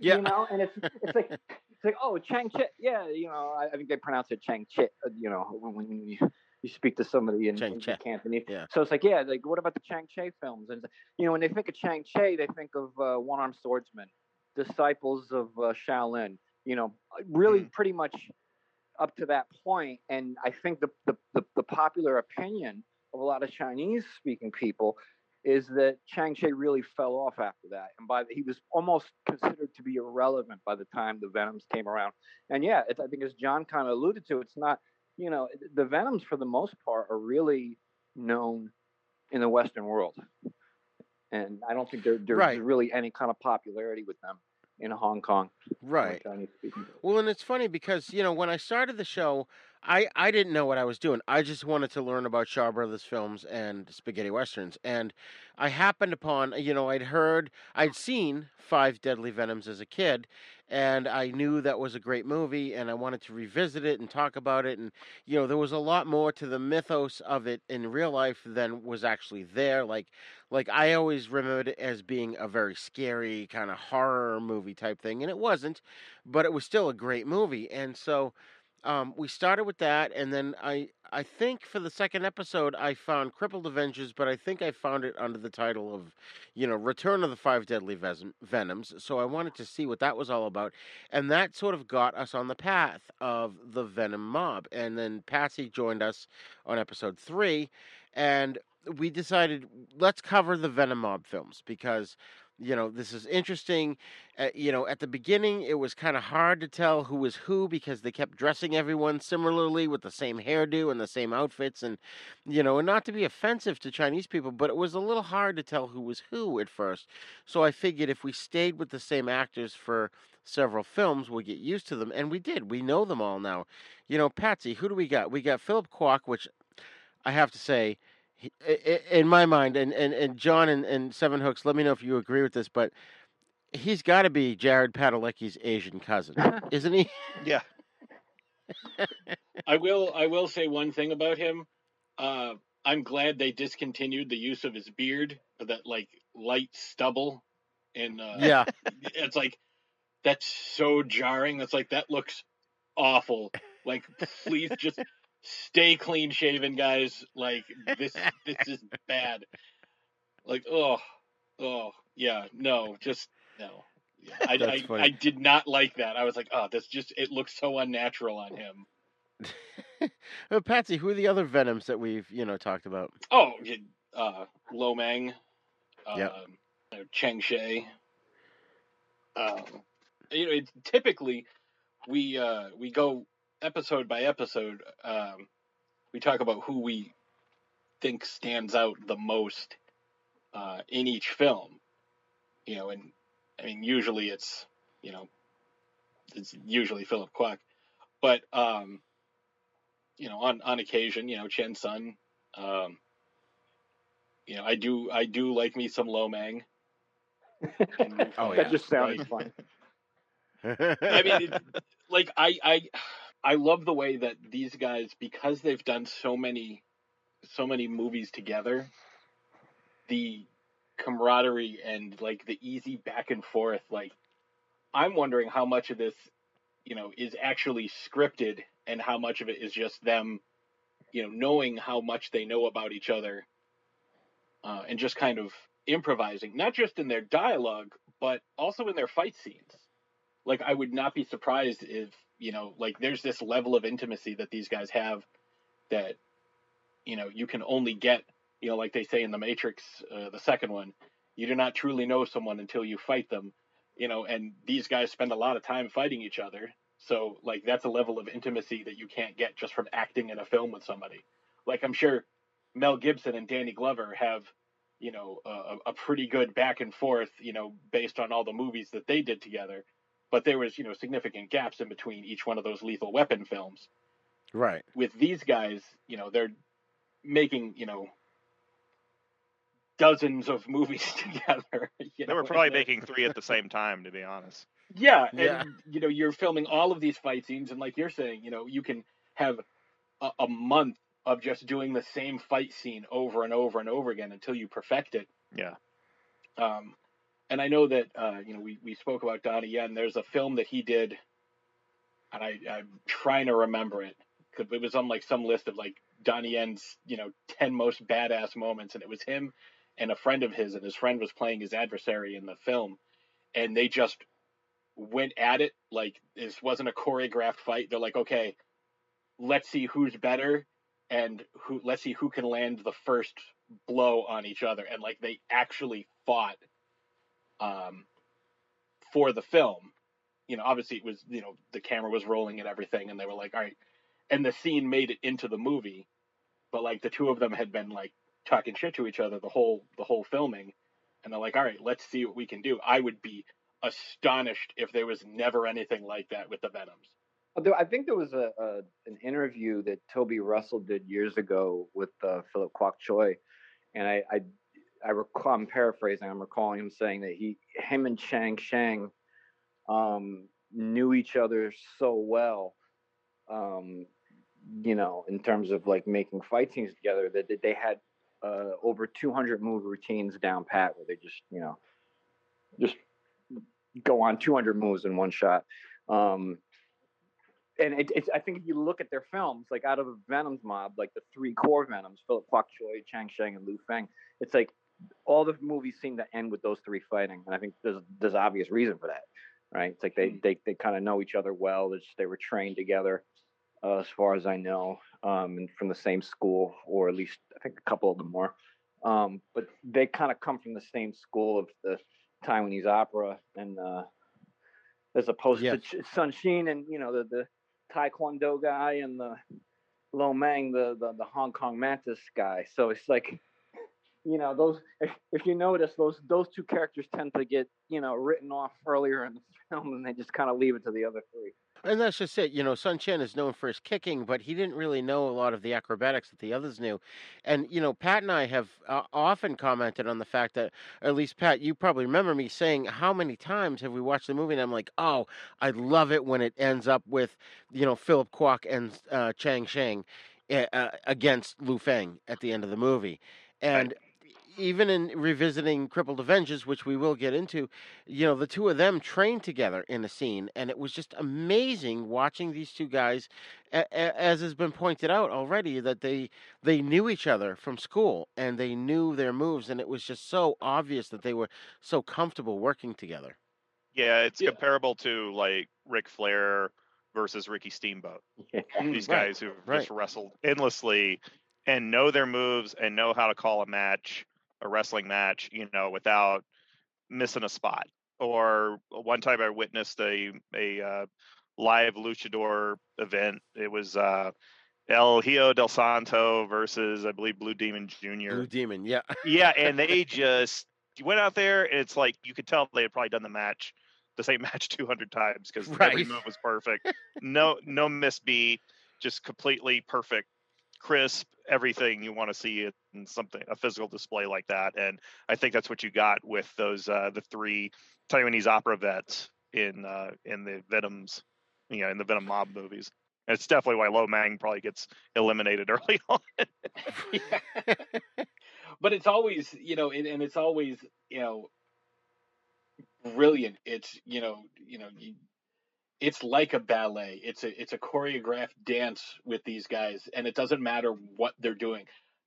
Yeah. You know, and it's it's like it's like oh Chang Chit, yeah, you know, I, I think they pronounce it Chang Chit, uh, you know, when, when you you speak to somebody in, in Cantonese. yeah. So it's like yeah, like what about the Chang Cheh films? And you know, when they think of Chang Cheh, they think of uh, One Armed Swordsman, Disciples of uh, Shaolin. You know, really Hmm. pretty much up to that point. And I think the the, the, the popular opinion of a lot of Chinese speaking people is that Chang Cheh really fell off after that, and by the, he was almost considered to be irrelevant by the time the Venoms came around. And yeah, it's, I think as John kind of alluded to, it's not you know the Venoms for the most part are really known in the Western world, and I don't think there, there's Right. really any kind of popularity with them in Hong Kong. right. Well, and it's funny because you know when I started the show, I I didn't know what I was doing. I just wanted to learn about Shaw Brothers films and spaghetti westerns, and I happened upon you know I'd heard I'd seen Five Deadly Venoms as a kid, and I knew that was a great movie, and I wanted to revisit it and talk about it, and you know there was a lot more to the mythos of it in real life than was actually there. Like like I always remembered it as being a very scary kind of horror movie type thing, and it wasn't but it was still a great movie. And so um, we started with that, and then I I think for the second episode I found Crippled Avengers, but I think I found it under the title of you know Return of the Five Deadly Venoms. So I wanted to see what that was all about, and that sort of got us on the path of the Venom mob. And then Patsy joined us on episode three, and we decided let's cover the Venom mob films because you know, this is interesting. Uh, you know, at the beginning, it was kind of hard to tell who was who because they kept dressing everyone similarly with the same hairdo and the same outfits, and you know, and not to be offensive to Chinese people, but it was a little hard to tell who was who at first. So I figured if we stayed with the same actors for several films, we'll get used to them, and we did. We know them all now. You know, Patsy, who do we got? We got Philip Kwok, which I have to say in my mind, and, and, and John and, and Seven Hooks, let me know if you agree with this, but he's got to be Jared Padalecki's Asian cousin, isn't he? Yeah. I will. I will say one thing about him. Uh, I'm glad they discontinued the use of his beard, that like light stubble, and uh, yeah, it's like that's so jarring. That's like that looks awful. Like, please just stay clean shaven, guys. Like this, this is bad. Like, oh, oh, yeah, no, just no. Yeah, I, I, I, did not like that. I was like, oh, this just it looks so unnatural on him. well, Patsy, who are the other Venoms that we've you know talked about? Oh, uh, Lo Mang, uh, yep. Chiang Sheng. Um, you know, it's typically we uh, we go episode by episode, um, we talk about who we think stands out the most uh, in each film. You know, and I mean, usually it's you know, it's usually Philip Kwok, but um, you know, on on occasion, you know, Chen Sun. Um, you know, I do I do like me some Lo Mang. oh yeah, that just sounds like, fun. I mean, like I I I love the way that these guys, because they've done so many, so many movies together, the camaraderie and like the easy back and forth. Like, I'm wondering how much of this, you know, is actually scripted and how much of it is just them, you know, knowing how much they know about each other, uh, and just kind of improvising, not just in their dialogue, but also in their fight scenes. Like, I would not be surprised if you know, like there's this level of intimacy that these guys have that, you know, you can only get, you know, like they say in the Matrix, uh, the second one, you do not truly know someone until you fight them, you know, and these guys spend a lot of time fighting each other. So like that's a level of intimacy that you can't get just from acting in a film with somebody. Like I'm sure Mel Gibson and Danny Glover have, you know, a, a pretty good back and forth, you know, based on all the movies that they did together but there was you know significant gaps in between each one of those lethal weapon films. Right. With these guys you know they're making you know dozens of movies together they know? were probably making three at the same time to be honest. Yeah and yeah. you know you're filming all of these fight scenes and like you're saying you know you can have a, a month of just doing the same fight scene over and over and over again until you perfect it. Yeah. Um and I know that uh, you know we, we spoke about Donnie Yen. There's a film that he did, and I, I'm trying to remember it because it was on like some list of like Donnie Yen's you know ten most badass moments, and it was him and a friend of his, and his friend was playing his adversary in the film, and they just went at it like this wasn't a choreographed fight. They're like, okay, let's see who's better, and who let's see who can land the first blow on each other, and like they actually fought um, for the film. You know, obviously it was, you know, the camera was rolling and everything, and they were like, all right, and the scene made it into the movie, but like the two of them had been like talking shit to each other the whole the whole filming, and they're like, all right, let's see what we can do. I would be astonished if there was never anything like that with the Venoms. I think there was a, a an interview that Toby Russell did years ago with uh, Philip Kwok Choi, and I, I I recall, I'm paraphrasing. I'm recalling him saying that he, him and Chiang Sheng, um, knew each other so well, um, you know, in terms of like making fight scenes together that, that they had uh, over 200 move routines down pat, where they just, you know, just go on 200 moves in one shot. Um, and it, it's I think if you look at their films, like out of Venom's mob, like the three core Venoms, Philip Kwok Choi, Chiang Sheng, and Lu Feng, it's like all the movies seem to end with those three fighting, and I think there's there's obvious reason for that, right? It's like they mm-hmm. they they kind of know each other well. Just, they were trained together, uh, as far as I know, um, and from the same school, or at least I think a couple of them were. Um, but they kind of come from the same school of the Taiwanese opera, and uh, as opposed Yeah. to Ch- Sun Chien and you know the the Taekwondo guy and the Lo Mang, the, the the Hong Kong Mantis guy. So it's like, you know, those if, if you notice those those two characters tend to get you know written off earlier in the film, and they just kind of leave it to the other three. And that's just it. You know, Sun Chien is known for his kicking, but he didn't really know a lot of the acrobatics that the others knew. And, you know, Pat and I have uh, often commented on the fact that, at least Pat, you probably remember me saying, how many times have we watched the movie? And I'm like, oh, I love it when it ends up with, you know, Philip Kwok and uh, Chiang Sheng uh, uh, against Lu Feng at the end of the movie. And even in revisiting Crippled Avengers, which we will get into, you know, the two of them trained together in a scene, and it was just amazing watching these two guys, a- a- as has been pointed out already, that they they knew each other from school and they knew their moves, and it was just so obvious that they were so comfortable working together. Yeah, it's Yeah. comparable to like Ric Flair versus Ricky Steamboat. Mm, these Right, guys who've right. just wrestled endlessly and know their moves and know how to call a match, a wrestling match, you know, without missing a spot. Or one time I witnessed a a uh, live luchador event. It was uh, El Hijo del Santo versus I believe Blue Demon Jr. Blue Demon, yeah, yeah, and they just you went out there. And it's like you could tell they had probably done the match, the same match 200 times because every Right. move was perfect. no, no misbeat, just completely perfect, crisp, everything you want to see in something a physical display like that. And I think that's what you got with those uh, the three Taiwanese opera vets in uh, in the Venoms, you know, in the Venom mob movies. And it's definitely why Lo Mang probably gets eliminated early on. but it's always you know and, and it's always you know brilliant it's you know you know you, it's like a ballet. It's a it's a choreographed dance with these guys and it doesn't matter what they're doing.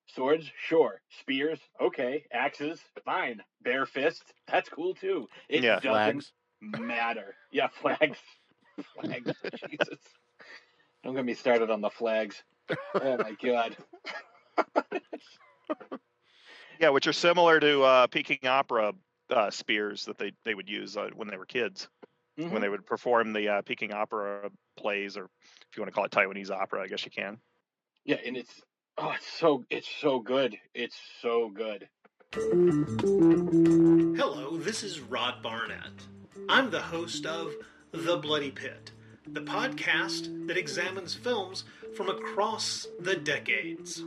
Swords sure. Spears okay. Axes fine. Bare fists that's cool too. It Yeah. doesn't flags. matter. Yeah flags. Flags. Jesus. Don't get me started on the flags. Oh my god. Yeah, which are similar to uh, Peking opera uh, spears that they, they would use uh, when they were kids, Mhm. when they would perform the uh, Peking opera plays, or if you want to call it Taiwanese opera, I guess you can. Yeah, and it's oh, it's so it's so good. It's so good. Hello, this is Rod Barnett. I'm the host of The Bloody Pit, the podcast that examines films from across the decades.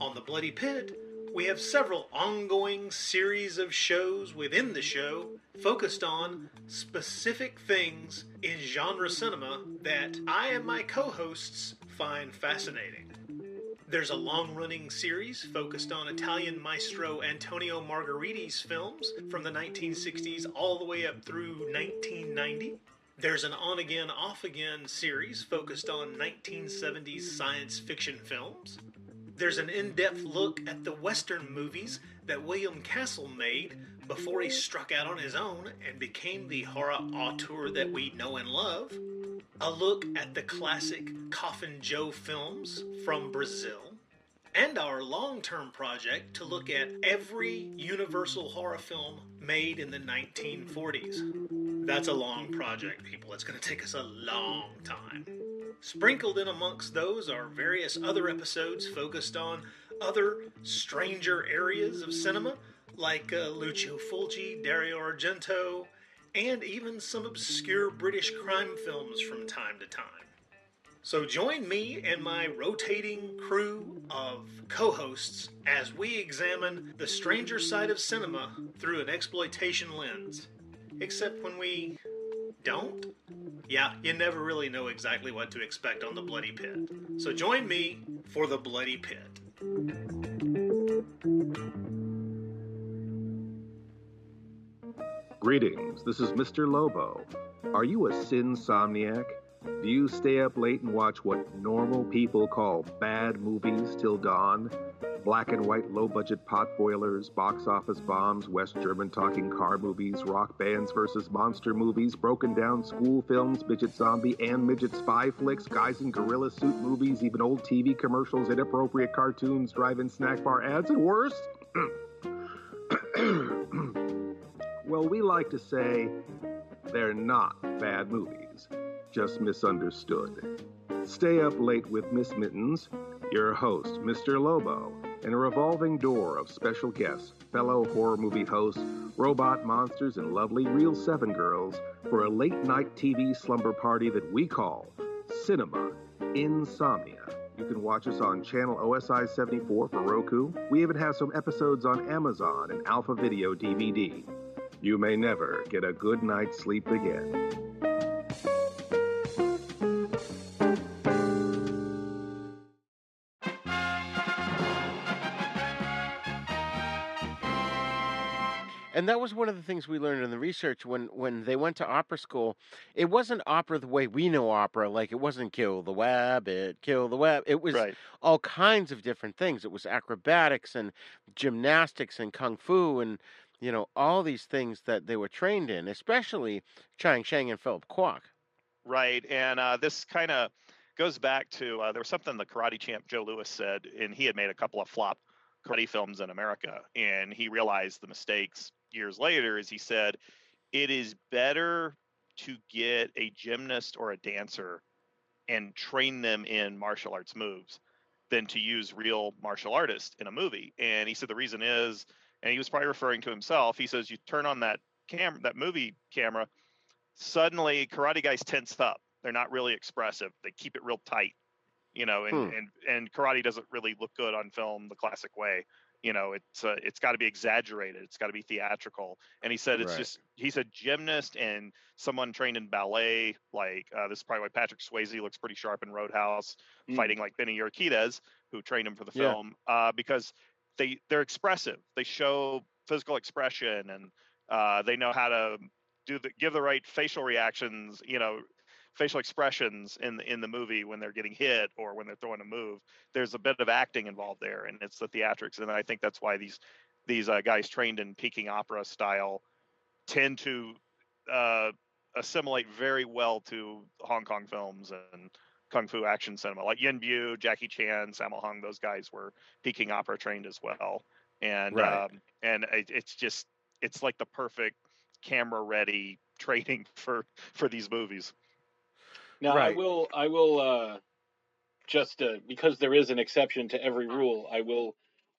On The Bloody Pit, we have several ongoing series of shows within the show focused on specific things in genre cinema that I and my co hosts find fascinating. There's a long running series focused on Italian maestro Antonio Margheriti's films from the 1960s all the way up through 1990. There's an on again, off again series focused on 1970s science fiction films. There's an in depth look at the Western movies that William Castle made before he struck out on his own and became the horror auteur that we know and love. A look at the classic Coffin Joe films from Brazil. And our long term project to look at every Universal horror film made in the 1940s. That's a long project, people. It's going to take us a long time. Sprinkled in amongst those are various other episodes focused on other stranger areas of cinema, like uh, Lucio Fulci, Dario Argento, and even some obscure British crime films from time to time. So join me and my rotating crew of co hosts as we examine the stranger side of cinema through an exploitation lens. Except when we don't? Yeah, you never really know exactly what to expect on the Bloody Pit. So join me for the Bloody Pit. Greetings, this is Mr. Lobo. Are you a sinsomniac? Do you stay up late and watch what normal people call bad movies till dawn? Black and white low budget pot boilers, box office bombs, West German talking car movies, rock bands versus monster movies, broken down school films, midget zombie and midget spy flicks, guys in gorilla suit movies, even old TV commercials, inappropriate cartoons, drive in snack bar ads, and worse. Well, we like to say they're not bad movies, just misunderstood. Stay up late with Miss Mittens, your host, Mr. Lobo, and a revolving door of special guests, fellow horror movie hosts, robot monsters, and lovely Real 7 girls for a late night TV slumber party that we call Cinema Insomnia. You can watch us on channel OSI 74 for Roku. We even have some episodes on Amazon and Alpha Video DVD. You may never get a good night's sleep again. And that was one of the things we learned in the research when when they went to opera school. It wasn't opera the way we know opera, like it wasn't kill the web, it kill the web. It was Right. all kinds of different things. It was acrobatics and gymnastics and kung fu and you know all these things that they were trained in, especially Chiang Sheng and Philip Kwok. Right, and uh, this kind of goes back to uh, there was something the karate champ Joe Lewis said, and he had made a couple of flop karate films in America, and he realized the mistakes years later. Is he said, it is better to get a gymnast or a dancer and train them in martial arts moves than to use real martial artists in a movie. And he said the reason is, and he was probably referring to himself. He says you turn on that cam that movie camera suddenly karate guys tense up. They're not really expressive. They keep it real tight, you know, and Hmm. and, and karate doesn't really look good on film the classic way. You know, it's uh, it's got to be exaggerated. It's got to be theatrical. And he said it's Right. just he's a gymnast and someone trained in ballet. Like uh, this is probably why Patrick Swayze looks pretty sharp in Roadhouse, Mm. fighting like Benny Urquidez, who trained him for the Yeah. film, uh, because they they're expressive. They show physical expression and uh, they know how to do the give the right facial reactions, you know, facial expressions in the, in the movie when they're getting hit or when they're throwing a move. There's a bit of acting involved there, and it's the theatrics, and I think that's why these these uh, guys trained in Peking opera style tend to uh, assimilate very well to Hong Kong films and kung fu action cinema, like Yuen Biao, Jackie Chan, Sammo Hung. Those guys were Peking opera trained as well, and Right. um, and it, it's just it's like the perfect camera ready training for for these movies. Now I will I will uh, just uh, because there is an exception to every rule, I will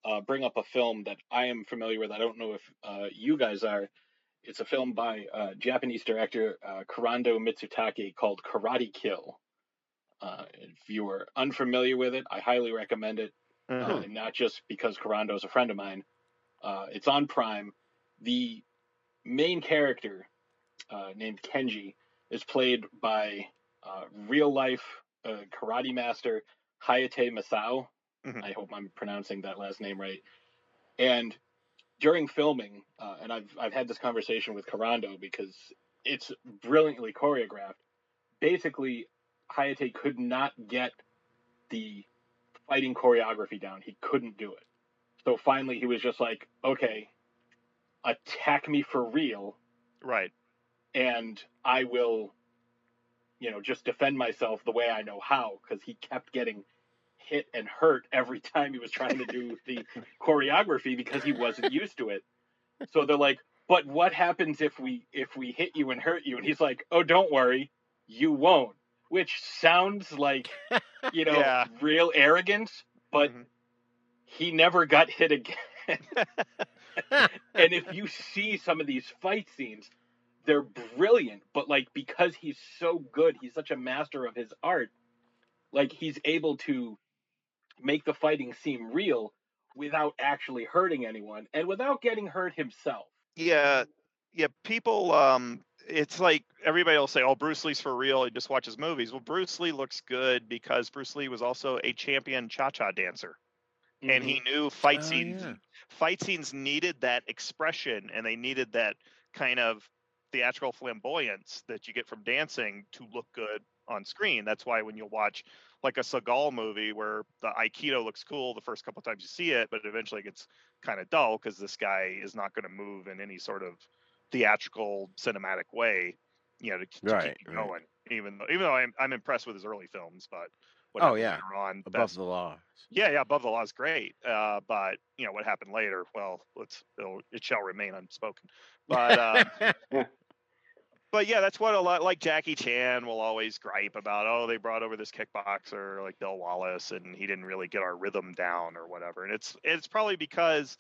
uh, bring up a film that I am familiar with. I don't know if uh, you guys are. It's a film by uh, Japanese director uh, Kurando Mitsutake called Karate Kill. Uh, if you are unfamiliar with it, I highly recommend it. Uh, and not just because Kurando is a friend of mine. Uh, it's on Prime. The main character, uh, named Kenji, is played by uh, real life uh, karate master Hayate Masao. Mhm. I hope I'm pronouncing that last name right. And during filming, uh, and I've I've had this conversation with Kurando because it's brilliantly choreographed. Basically, Hayate could not get the fighting choreography down. He couldn't do it. So finally, he was just like, "Okay, attack me for real, Right. and I will, you know, just defend myself the way I know how." Because he kept getting hit and hurt every time he was trying to do the choreography because he wasn't used to it. So they're like, "But what happens if we if we hit you and hurt you?" And he's like, "Oh, don't worry, you won't." Which sounds like, you know, Yeah. real arrogance, but Mhm. he never got hit again. and if you see some of these fight scenes, they're brilliant. But like because he's so good, he's such a master of his art. Like he's able to make the fighting seem real without actually hurting anyone and without getting hurt himself. Yeah, yeah. People, um, it's like everybody will say, "Oh, Bruce Lee's for real." He just watches movies. Well, Bruce Lee looks good because Bruce Lee was also a champion cha-cha dancer, and he knew fight Oh, scenes. yeah. Fight scenes needed that expression, and they needed that kind of theatrical flamboyance that you get from dancing to look good on screen. That's why when you watch like a Seagal movie where the Aikido looks cool the first couple times you see it, but eventually it gets kind of dull because this guy is not going to move in any sort of theatrical cinematic way, you know, to, to Right, keep right. going. Even though, even though I'm, I'm impressed with his early films, but What Oh, yeah. on, Above that's- the law. yeah, yeah, above the law is great. Uh, but you know what happened later? Well, let's it'll, it shall remain unspoken. But um, but yeah, that's what a lot like Jackie Chan will always gripe about. Oh, they brought over this kickboxer like Bill Wallace, and he didn't really get our rhythm down or whatever. And it's it's probably because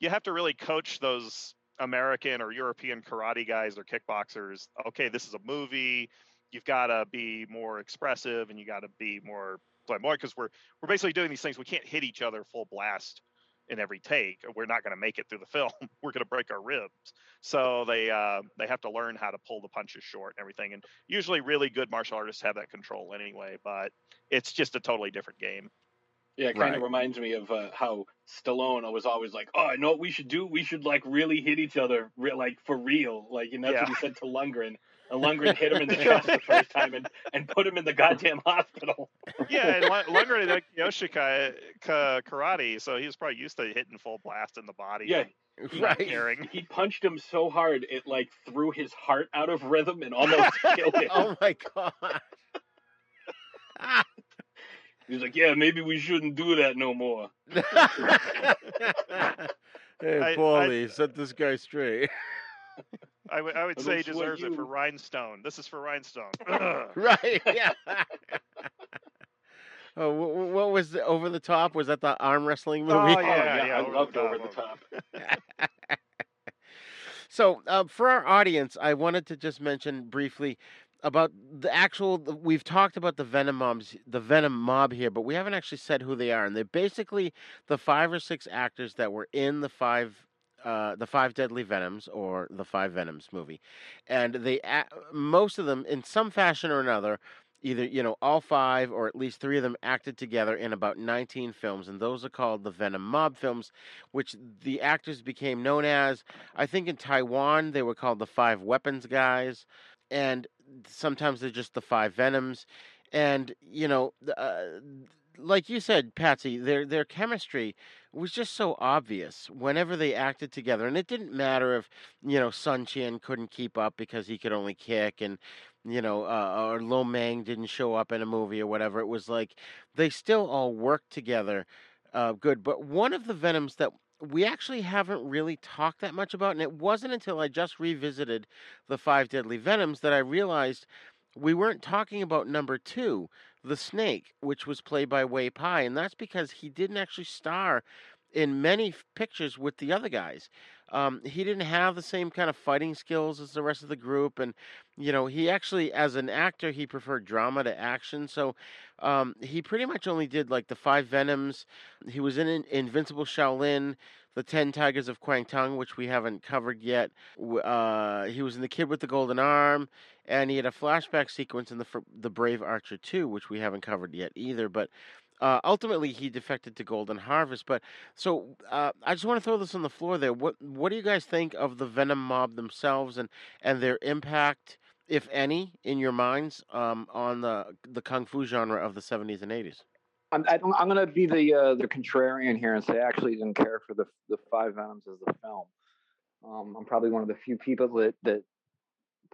you have to really coach those American or European karate guys or kickboxers. Okay, this is a movie. You've got to be more expressive, and you got to be more flamboyant because we're we're basically doing these things. We can't hit each other full blast in every take. We're not going to make it through the film. we're going to break our ribs. So they uh, they have to learn how to pull the punches short and everything. And usually, really good martial artists have that control anyway. But it's just a totally different game. Yeah, it kind Right. of reminds me of uh, how Stallone was always like, "Oh, I know what we should do. We should like really hit each other, re- like for real." Like, and that's what he said to Lundgren. And Lundgren hit him in the chest the first time and, and put him in the goddamn hospital. Yeah, and Lun- Lundgren like Yoshika ka- karate, so he was probably used to hitting full blast in the body. Yeah, he- right. caring. He punched him so hard it like threw his heart out of rhythm and almost killed him. Oh my god. He's like, "Yeah, maybe we shouldn't do that no more." hey, I- Paulie, set this guy straight. I would I would say he don't deserves it for. Rhinestone. This is for Rhinestone. Right? Yeah. oh, wh- wh- what was the, over the top? Was that the arm wrestling movie? Oh, Oh yeah, yeah, yeah, I over the loved top, over the over the top. So, uh, for our audience, I wanted to just mention briefly about the actual. We've talked about the Venom mobs, the Venom mob here, but we haven't actually said who they are, and they're basically the five or six actors that were in the five. Uh, the five deadly venoms or the five venoms movie and they most of them in some fashion or another either you know all five or at least three of them acted together in about 19 films and those are called the venom mob films which the actors became known as I think in Taiwan they were called the Five Weapons Guys, and sometimes they're just the Five Venoms. And you know, uh, like you said, Patsy, their their chemistry was just so obvious whenever they acted together, and it didn't matter if you know Sun Chien couldn't keep up because he could only kick, and you know, uh, or Lo Mang didn't show up in a movie or whatever. It was like they still all worked together uh, good. But one of the Venoms that we actually haven't really talked that much about, and it wasn't until I just revisited the Five Deadly Venoms that I realized we weren't talking about number two, the Snake, which was played by Wei Pai, and that's because he didn't actually star in many pictures with the other guys. Um, he didn't have the same kind of fighting skills as the rest of the group, and you know, he actually, as an actor, he preferred drama to action. So um, he pretty much only did like the Five Venoms. He was In- Invincible Shaolin, the Ten Tigers of Kwangtung, which we haven't covered yet. Uh, he was in The Kid with the Golden Arm, and he had a flashback sequence in the the Brave Archer 2, which we haven't covered yet either. But uh, ultimately, he defected to Golden Harvest. But so uh, I just want to throw this on the floor there. What what do you guys think of the Venom mob themselves and and their impact, if any, in your minds um, on the the kung fu genre of the 70s and 80s? I'm, I don't, I'm going to be the uh, the contrarian here and say I actually didn't care for the the Five Venoms as the film. Um, I'm probably one of the few people that that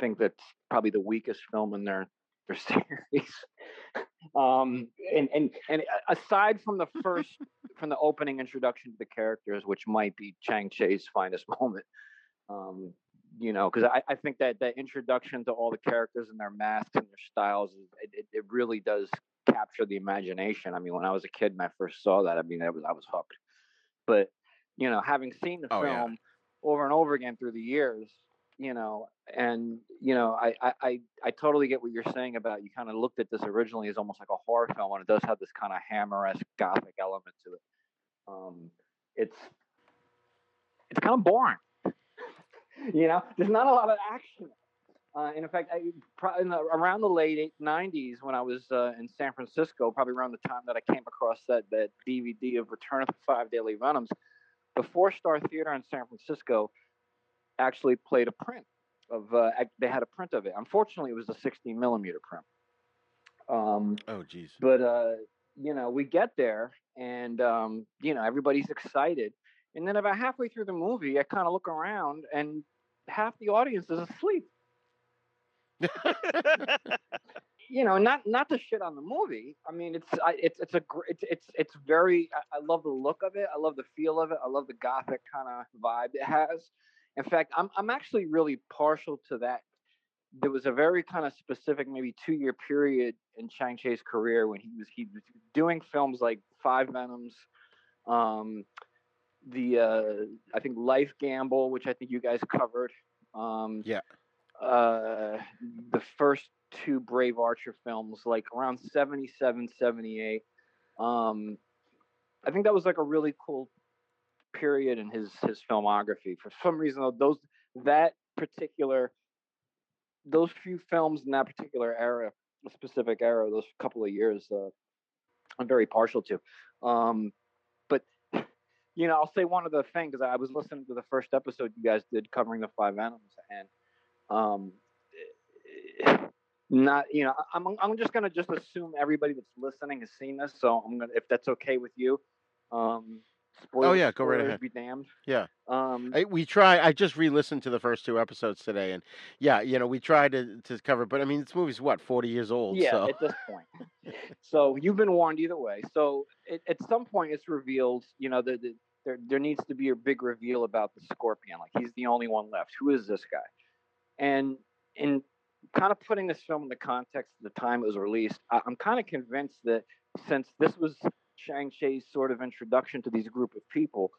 think that's probably the weakest film in their their series. um, and and and aside from the first from the opening introduction to the characters, which might be Chang Cheh's finest moment. Um, you know, because I, I think that that introduction to all the characters and their masks and their styles, it, it, it really does capture the imagination. I mean, when I was a kid and I first saw that, I mean, I was I was hooked. But you know, having seen the Oh, yeah. film over and over again through the years, you know, and you know, I I I, I totally get what you're saying about you kind of looked at this originally as almost like a horror film, and it does have this kind of hammer-esque gothic element to it. Um, it's it's kind of boring. you know, there's not a lot of action. Uh, and in fact, I, in the, around the late eight- 90s, when I was uh, in San Francisco, probably around the time that I came across that, that DVD of Return of the Five Deadly Venoms, the Four Star Theater in San Francisco actually played a print of. Uh, they had a print of it. Unfortunately, it was a 16 millimeter print. Um, Oh, geez. but uh, you know, we get there, and um, you know, everybody's excited, and then about halfway through the movie, I kind of look around, and half the audience is asleep. you know, not not to shit on the movie. I mean, it's I, it's it's a it's it's it's very. I, I love the look of it. I love the feel of it. I love the gothic kind of vibe it has. In fact, I'm I'm actually really partial to that. There was a very kind of specific, maybe two year period in Chang Cheh's career when he was he was doing films like Five Venoms, um, the uh, I think Life Gamble, which I think you guys covered. Um, Yeah. Uh, the first two Brave Archer films, like around 77, 78. Um, I think that was like a really cool period in his his filmography. For some reason, though, those that particular those few films in that particular era, a specific era, those couple of years, uh, I'm very partial to. Um, you know, I'll say one other thing because I was listening to the first episode you guys did covering the Five Venoms, and um, not you know, I'm I'm just gonna just assume everybody that's listening has seen this, so I'm gonna if that's okay with you. Um, spoilers, Oh, yeah, go right ahead. Be damned. Yeah. Um, I, we try. I just re-listened to the first two episodes today, and yeah, you know, we tried to to cover. But I mean, this movie's what forty years old. Yeah, so. at this point. so you've been warned either way. So it, at some point, it's revealed. You know, that that there there needs to be a big reveal about the Scorpion. Like he's the only one left. Who is this guy? And in kind of putting this film in the context of the time it was released, I, I'm kind of convinced that since this was Chang Cheh's sort of introduction to these group of people,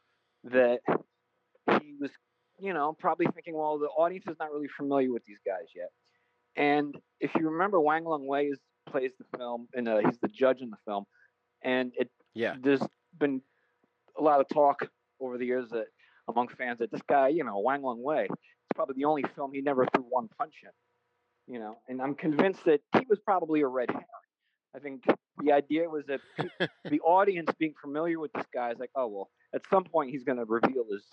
that he was, you know, probably thinking, well, the audience is not really familiar with these guys yet. And if you remember, Wang Lung Wei is, plays the film, and uh, he's the judge in the film. And it yeah. there's been a lot of talk over the years that among fans that this guy, you know, Wang Lung Wei, it's probably the only film he never threw one punch in. You know, and I'm convinced that he was probably a red herring. I think the idea was that the audience being familiar with this guy is like, oh well, at some point he's going to reveal his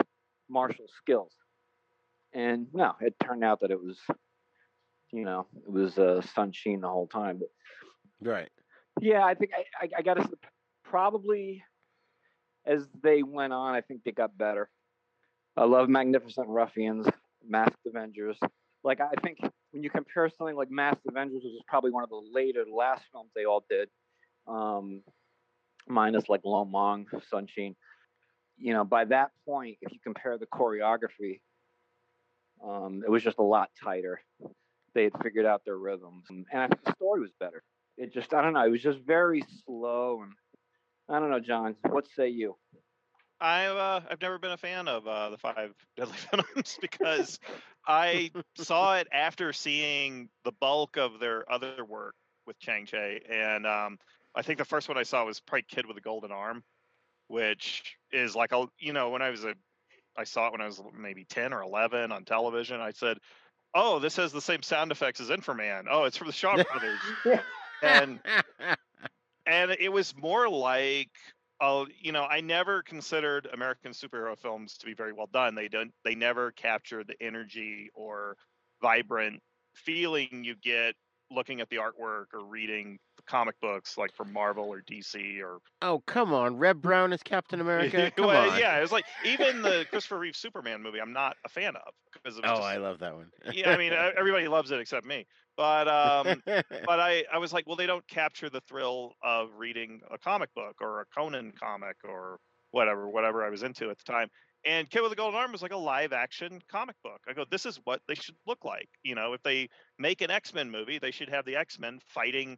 martial skills. And no, it turned out that it was, you know, it was uh, Sun Chien the whole time. But Right. yeah, I think I, I, I got to probably as they went on, I think they got better. I love Magnificent Ruffians, Masked Avengers. Like I think when you compare something like Masked Avengers, which is probably one of the later, last films they all did, um, minus like Lo Mang, Sunshine. You know, by that point, if you compare the choreography, um, it was just a lot tighter. They had figured out their rhythms, and I think the story was better. It just, I don't know, it was just very slow, and I don't know, John. What say you? I've uh, I've never been a fan of uh, the Five Deadly Venoms because I saw it after seeing the bulk of their other work with Chang Cheh, and um, I think the first one I saw was probably Kid with a Golden Arm, which is like a you know when I was a I saw it when I was maybe ten or eleven on television. I said, "Oh, this has the same sound effects as Inframan. Oh, it's from the Shaw Brothers." and and it was more like uh, you know i never considered american superhero films to be very well done they don't they never capture the energy or vibrant feeling you get looking at the artwork or reading the comic books like from marvel or dc or oh come on, Reb Brown is Captain America. Come well, on. yeah it was like even the christopher reeve superman movie i'm not a fan of because Oh, just- I love that one. yeah i mean everybody loves it except me but um but I, I was like, well, they don't capture the thrill of reading a comic book or a Conan comic or whatever, whatever I was into at the time. And Kid with the Golden Arm was like a live action comic book. I go, this is what they should look like. You know, if they make an X Men movie, they should have the X Men fighting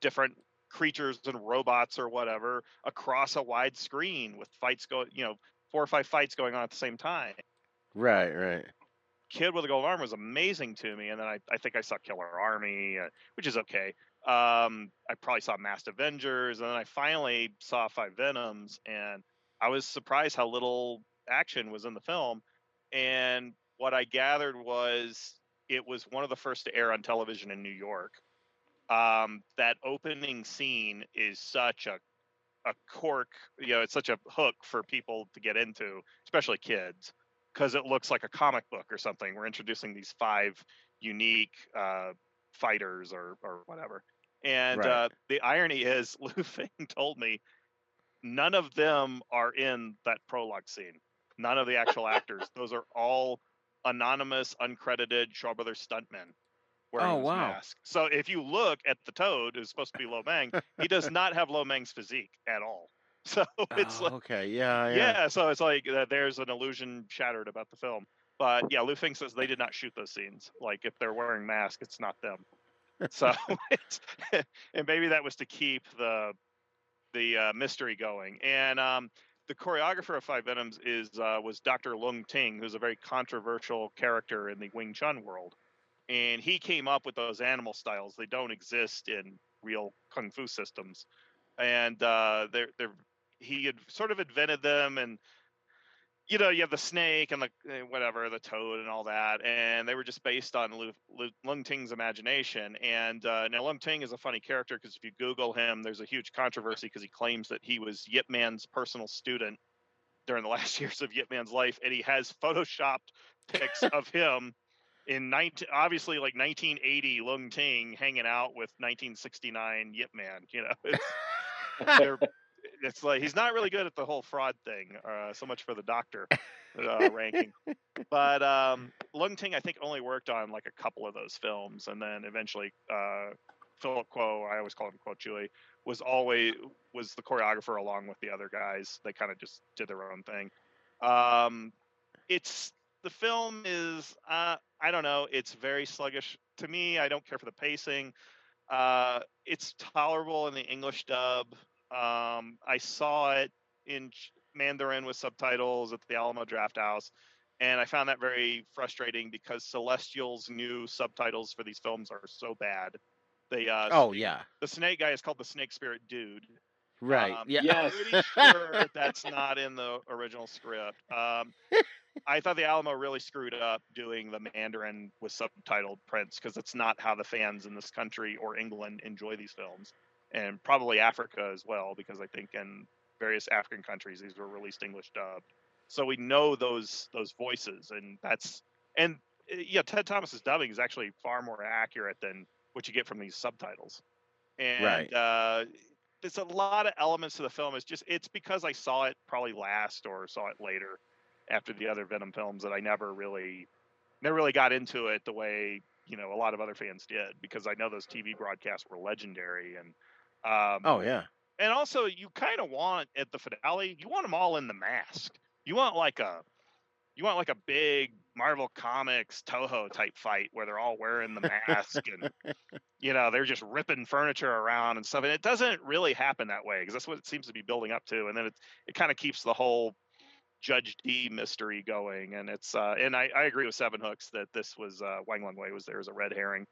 different creatures and robots or whatever across a wide screen with fights going, you know, four or five fights going on at the same time. right, right. Kid with a Golden Arm was amazing to me, and then I, I think I saw Killer Army, uh, which is okay. Um, I probably saw Masked Avengers, and then I finally saw Five Venoms, and I was surprised how little action was in the film. And what I gathered was it was one of the first to air on television in New York. Um, that opening scene is such a a cork, you know, it's such a hook for people to get into, especially kids because it looks like a comic book or something. We're introducing these five unique uh, fighters or or whatever. And Right. uh, the irony is, Lu Feng told me none of them are in that prologue scene. None of the actual actors. Those are all anonymous, uncredited Shaw Brothers stuntmen. wearing Oh, wow. mask. So if you look at the Toad, who's supposed to be Lo Mang, he does not have Lo Mang's physique at all. So it's Oh, like, okay, yeah, yeah. yeah. so it's like uh, there's an illusion shattered about the film. But yeah, Lu Feng says they did not shoot those scenes. Like if they're wearing masks, it's not them. So it's and maybe that was to keep the the uh, mystery going. And um, the choreographer of Five Venoms is uh, was Dr. Lung Ting, who's a very controversial character in the Wing Chun world. And he came up with those animal styles. They don't exist in real kung fu systems, and uh, they're they're he had sort of invented them and you know you have the snake and the eh, whatever the toad and all that and they were just based on Lu, Lu, lung ting's imagination and uh, now lung ting is a funny character because if you google him there's a huge controversy because he claims that he was yip man's personal student during the last years of yip man's life and he has photoshopped pics of him in 19 obviously like 1980 lung ting hanging out with 1969 yip man you know? They're it's like he's not really good at the whole fraud thing. Uh, so much for the doctor uh, ranking. But um, Lung Ting, I think, only worked on like a couple of those films, and then eventually uh, Philip Kuo, I always call him Kuo Chui, was always was the choreographer along with the other guys. They kind of just did their own thing. Um, it's the film is uh, I don't know. It's very sluggish to me. I don't care for the pacing. Uh, it's tolerable in the English dub. Um, I saw it in Mandarin with subtitles at the Alamo Draft House, and I found that very frustrating because Celestial's new subtitles for these films are so bad. They uh, Oh yeah, the snake guy is called the Snake Spirit Dude. right. Um, yeah. Yes. Pretty sure that's not in the original script. Um, I thought the Alamo really screwed up doing the Mandarin with subtitled prints because it's not how the fans in this country or England enjoy these films, and probably Africa as well because I think in various African countries these were released English dubbed. So we know those those voices, and that's and uh, yeah, Ted Thomas's dubbing is actually far more accurate than what you get from these subtitles. And Right. uh, there's a lot of elements to the film. It's just it's because I saw it probably last or saw it later after the other Venom films that I never really never really got into it the way you know a lot of other fans did because I know those TV broadcasts were legendary and um, Oh yeah. and also you kind of want at the finale you want them all in the mask you want like a you want like a big marvel comics toho type fight where they're all wearing the mask and you know they're just ripping furniture around and stuff and it doesn't really happen that way because that's what it seems to be building up to and then it, it kind of keeps the whole judge d mystery going and it's uh and i, I agree with seven hooks that this was uh wang lung wei was there as a red herring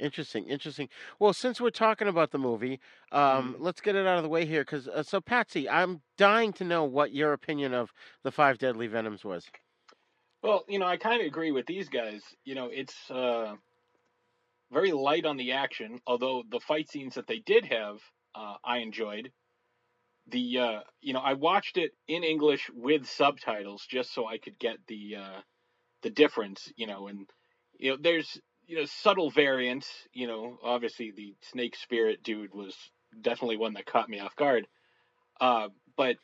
Interesting, interesting. Well, since we're talking about the movie, um, Mm-hmm. let's get it out of the way here. Because uh, so, Patsy, I'm dying to know what your opinion of the five deadly venoms was. Well, you know, I kind of agree with these guys. You know, it's uh, very light on the action, although the fight scenes that they did have, uh, I enjoyed. The uh, you know, I watched it in English with subtitles just so I could get the uh, the difference. You know, and you know, there's you know subtle variants. You know, obviously the snake spirit dude was definitely one that caught me off guard. Uh, but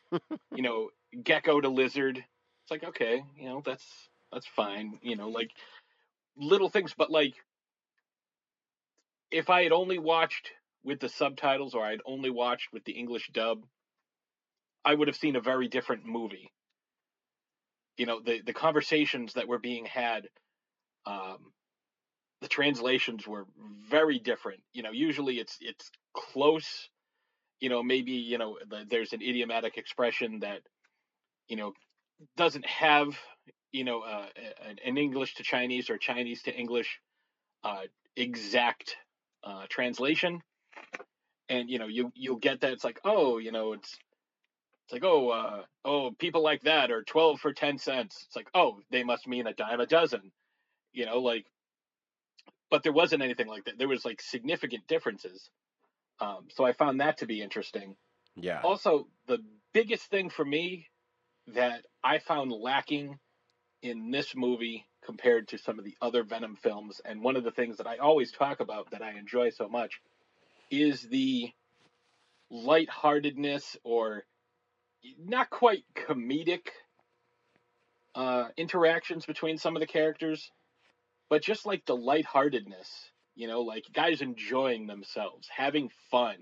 you know, gecko to lizard it's like okay you know that's that's fine you know like little things but like if i had only watched with the subtitles or i'd only watched with the english dub i would have seen a very different movie you know the the conversations that were being had um the translations were very different. You know usually it's it's close. You know maybe you know the, there's an idiomatic expression that you know doesn't have you know uh, an, an English to Chinese or Chinese to English uh, exact uh, translation, and you know you you'll get that. It's like oh you know it's it's like oh uh, oh people like that are twelve for ten cents. It's like oh they must mean a dime a dozen, you know like, but there wasn't anything like that. There was like significant differences, um, so I found that to be interesting Yeah. also the biggest thing for me that I found lacking in this movie compared to some of the other Venom films, and one of the things that I always talk about that I enjoy so much is the lightheartedness or not quite comedic uh, interactions between some of the characters. But just like the lightheartedness, you know, like guys enjoying themselves, having fun,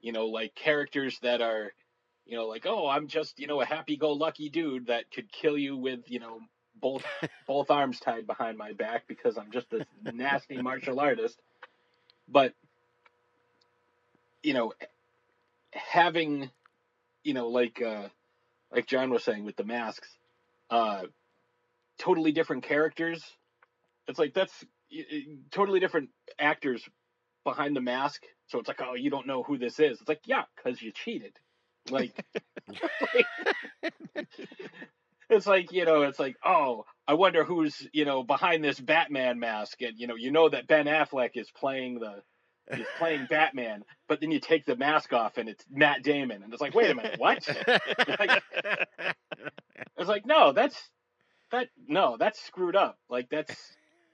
you know, like characters that are, you know, like, oh, I'm just, you know, a happy go lucky dude that could kill you with, you know, both both arms tied behind my back because I'm just this nasty martial artist. But you know, having you know, like uh like John was saying with the masks, uh totally different characters. It's like that's totally different actors behind the mask. So it's like, oh, you don't know who this is. It's like, yeah, because you cheated. Like, it's like you know, it's like, oh, I wonder who's you know behind this Batman mask, and you know, you know that Ben Affleck is playing the he's playing Batman, but then you take the mask off and it's Matt Damon, and it's like, wait a minute, what? it's like, no, that's that no, that's screwed up. Like that's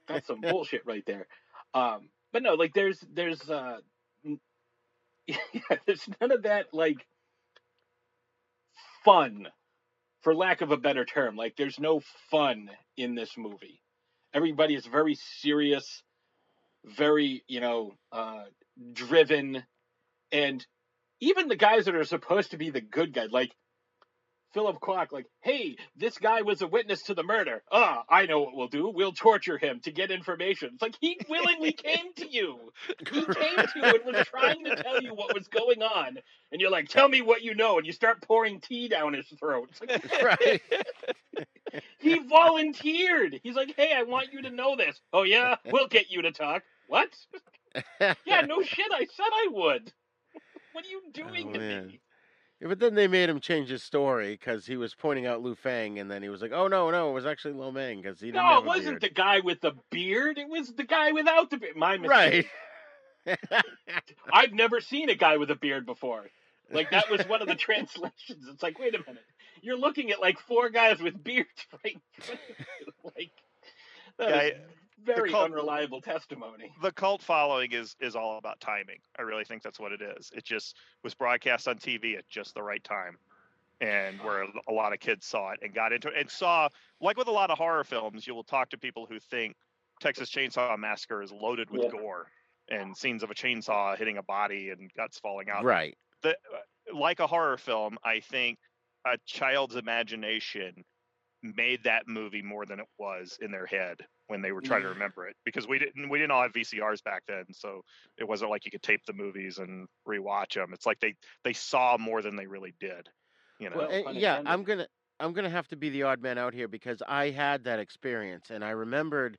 that's some bullshit right there. Um, but no, like there's there's uh, yeah, there's none of that like fun for lack of a better term. Like there's no fun in this movie. Everybody is very serious, very, you know, uh, driven, and even the guys that are supposed to be the good guys, like Philip Kwok, like, hey, this guy was a witness to the murder. Ah, I know what we'll do. We'll torture him to get information. It's like he willingly came to you. He came to you and was trying to tell you what was going on. And you're like, tell me what you know. And you start pouring tea down his throat. Like, right. he volunteered. He's like, hey, I want you to know this. Oh, yeah? We'll get you to talk. What? yeah, no shit. I said I would. What are you doing oh, to man. me? Yeah, but then they made him change his story because he was pointing out Lu Feng, and then he was like, "Oh no, no, it was actually Lo Mang because he didn't." No, it wasn't the guy with the beard. It was the guy without the beard. My mistake. Right. I've never seen a guy with a beard before. Like that was one of the translations. It's like, wait a minute, you're looking at like four guys with beards right? like that yeah, very cult, unreliable testimony. The cult following is is all about timing. I really think that's what it is. It just was broadcast on TV at just the right time, and where a lot of kids saw it and got into it and saw like with a lot of horror films, you will talk to people who think Texas Chainsaw Massacre is loaded with yeah. gore and scenes of a chainsaw hitting a body and guts falling out. Right. The, uh, like a horror film, I think a child's imagination made that movie more than it was in their head when they were trying to remember it because we didn't we didn't all have VCRs back then so it wasn't like you could tape the movies and rewatch them it's like they they saw more than they really did you know? Well, eh, yeah I'm going to I'm going to have to be the odd man out here because I had that experience and I remembered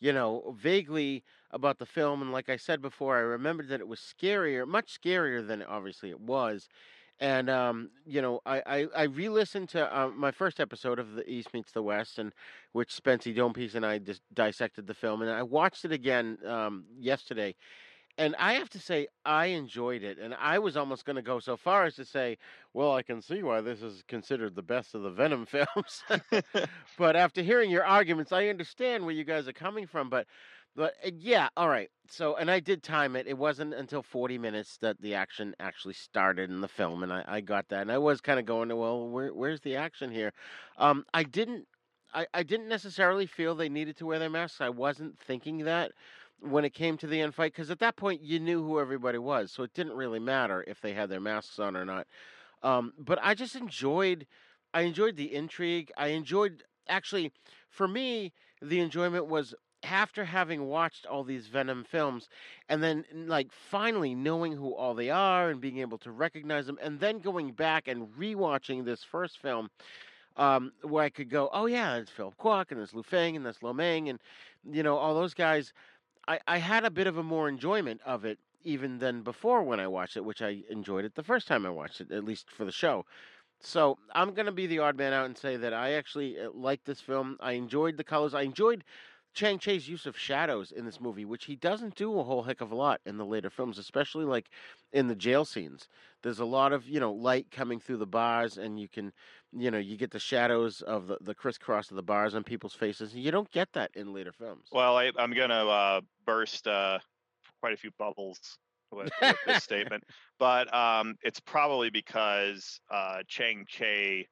you know vaguely about the film and like I said before I remembered that it was scarier much scarier than obviously it was and um, you know, I I, I re-listened to uh, my first episode of the East Meets the West, and which Spency Domepiece and I dis- dissected the film, and I watched it again um, yesterday, and I have to say I enjoyed it, and I was almost going to go so far as to say, well, I can see why this is considered the best of the Venom films, but after hearing your arguments, I understand where you guys are coming from, but but uh, yeah, all right. So, and I did time it. It wasn't until 40 minutes that the action actually started in the film, and I, I got that. And I was kind of going, well, where, where's the action here? Um, I didn't, I, I didn't necessarily feel they needed to wear their masks. I wasn't thinking that when it came to the end fight, because at that point you knew who everybody was, so it didn't really matter if they had their masks on or not. Um, but I just enjoyed, I enjoyed the intrigue. I enjoyed actually, for me, the enjoyment was after having watched all these Venom films and then like finally knowing who all they are and being able to recognize them and then going back and rewatching this first film um, where I could go, oh yeah, it's Philip Kwok and there's Lu Fang and there's Lo Meng and you know all those guys. I, I had a bit of a more enjoyment of it even than before when I watched it, which I enjoyed it the first time I watched it, at least for the show. So I'm gonna be the odd man out and say that I actually uh, liked this film. I enjoyed the colors. I enjoyed Chang Cheh's use of shadows in this movie, which he doesn't do a whole heck of a lot in the later films, especially like in the jail scenes. There's a lot of you know light coming through the bars, and you can, you know, you get the shadows of the, the crisscross of the bars on people's faces. You don't get that in later films. Well, I, am gonna uh, burst uh, quite a few bubbles with, with this statement, but um, it's probably because uh, Chang Cheh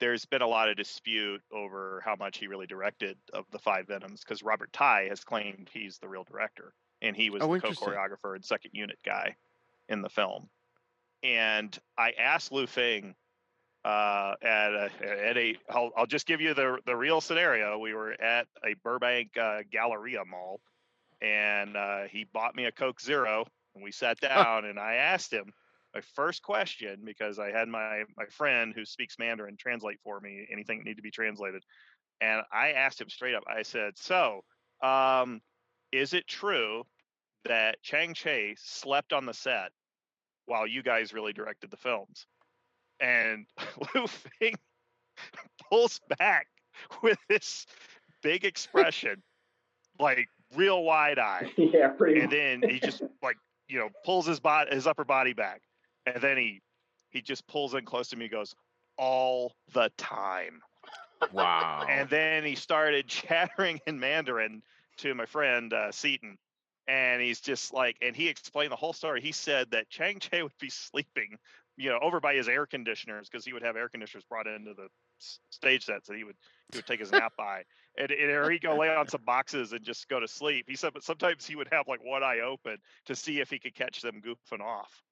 there's been a lot of dispute over how much he really directed of the five Venoms because Robert Tai has claimed he's the real director and he was Oh, the co-choreographer and second unit guy in the film. And I asked Lu Feng uh, at a, at a I'll, I'll just give you the the real scenario. We were at a Burbank uh, Galleria mall, and uh, he bought me a Coke Zero, and we sat down, and I asked him my first question because I had my my friend who speaks Mandarin translate for me anything that needed to be translated, and I asked him straight up. I said, "So, um, is it true that Chang Cheh slept on the set while you guys really directed the films?" And Lu Feng pulls back with this big expression, like real wide eye yeah, pretty and then he just like you know pulls his body his upper body back and then he he just pulls in close to me and goes all the time. Wow. and then he started chattering in mandarin to my friend uh, seaton. And he's just like and he explained the whole story. He said that chang cheh would be sleeping you know over by his air conditioners because he would have air conditioners brought into the s- stage sets that he would he would take his nap by. And, and or he'd go lay on some boxes and just go to sleep. He said but sometimes he would have like one eye open to see if he could catch them goofing off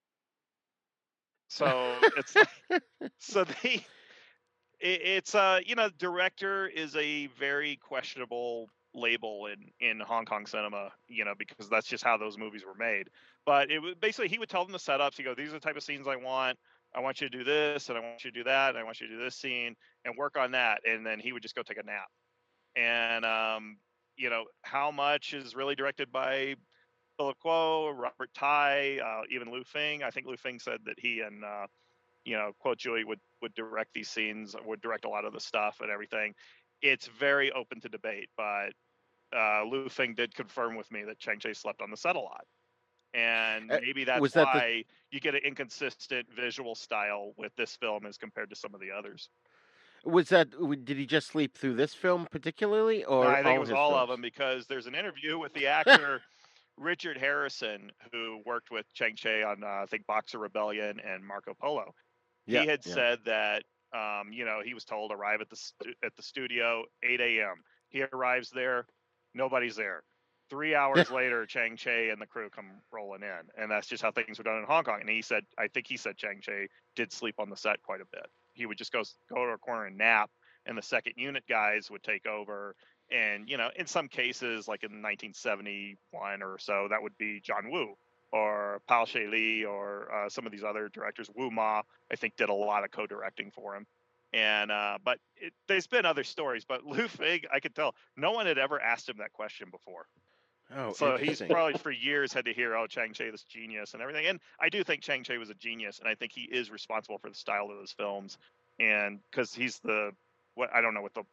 so it's so they it, it's uh you know director is a very questionable label in in Hong Kong cinema you know because that's just how those movies were made. But it was basically he would tell them the setups. He go these are the type of scenes I want. I want you to do this and I want you to do that and I want you to do this scene and work on that. And then he would just go take a nap. And um you know how much is really directed by Philip Robert Tai, uh, even Lu Feng. I think Lu Feng said that he and uh, you know Kuo Chui would would direct these scenes, would direct a lot of the stuff and everything. It's very open to debate, but uh, Lu Feng did confirm with me that Chang Cheh slept on the set a lot, and Uh, maybe that's was that the- why you get an inconsistent visual style with this film as compared to some of the others. Was that? Did he just sleep through this film particularly, or I think it was all of them because there's an interview with the actor Richard Harrison who worked with Chang Cheh on uh, I think Boxer Rebellion and Marco Polo. Yeah, he had yeah. said that um, you know he was told arrive at the stu- at the studio 8 a.m. He arrives there, nobody's there. Three hours later, Chang Cheh and the crew come rolling in, and that's just how things were done in Hong Kong. And he said, I think he said Chang Cheh did sleep on the set quite a bit. He would just go go to a corner and nap, and the second unit guys would take over. And you know, in some cases, like in 1971 or so, that would be John Woo or Pao She Li or uh, some of these other directors. Wu Ma, I think, did a lot of co-directing for him. And uh, but it, there's been other stories, but Lu Feng, I could tell no one had ever asked him that question before. Oh, so he's probably for years had to hear, "Oh, Chang Cheh, this genius," and everything. And I do think Chang Cheh was a genius, and I think he is responsible for the style of those films, and because he's the what I don't know what the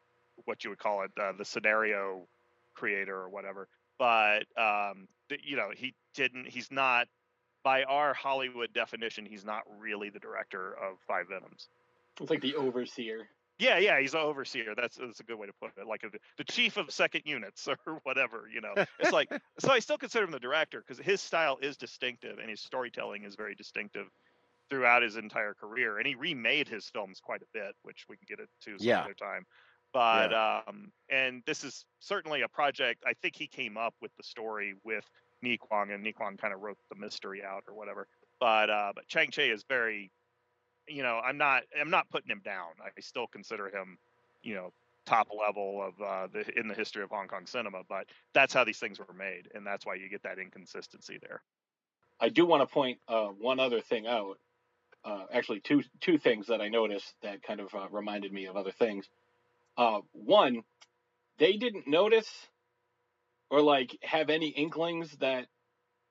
what you would call it, uh, the scenario creator or whatever. But um, you know, he didn't. He's not by our Hollywood definition. He's not really the director of Five Venoms. It's like the overseer. Yeah, yeah, he's an overseer. That's that's a good way to put it. Like a, the chief of second units or whatever. You know, it's like so. I still consider him the director because his style is distinctive and his storytelling is very distinctive throughout his entire career. And he remade his films quite a bit, which we can get into some Yeah. other time. But um, and this is certainly a project. I think he came up with the story with Ni Kwang, and Ni Kwang kind of wrote the mystery out or whatever. But uh, but Chang Cheh is very, you know, I'm not I'm not putting him down. I still consider him, you know, top level of uh, the in the history of Hong Kong cinema. But that's how these things were made, and that's why you get that inconsistency there. I do want to point uh, one other thing out. Uh, actually, two two things that I noticed that kind of uh, reminded me of other things. Uh, one, they didn't notice or like have any inklings that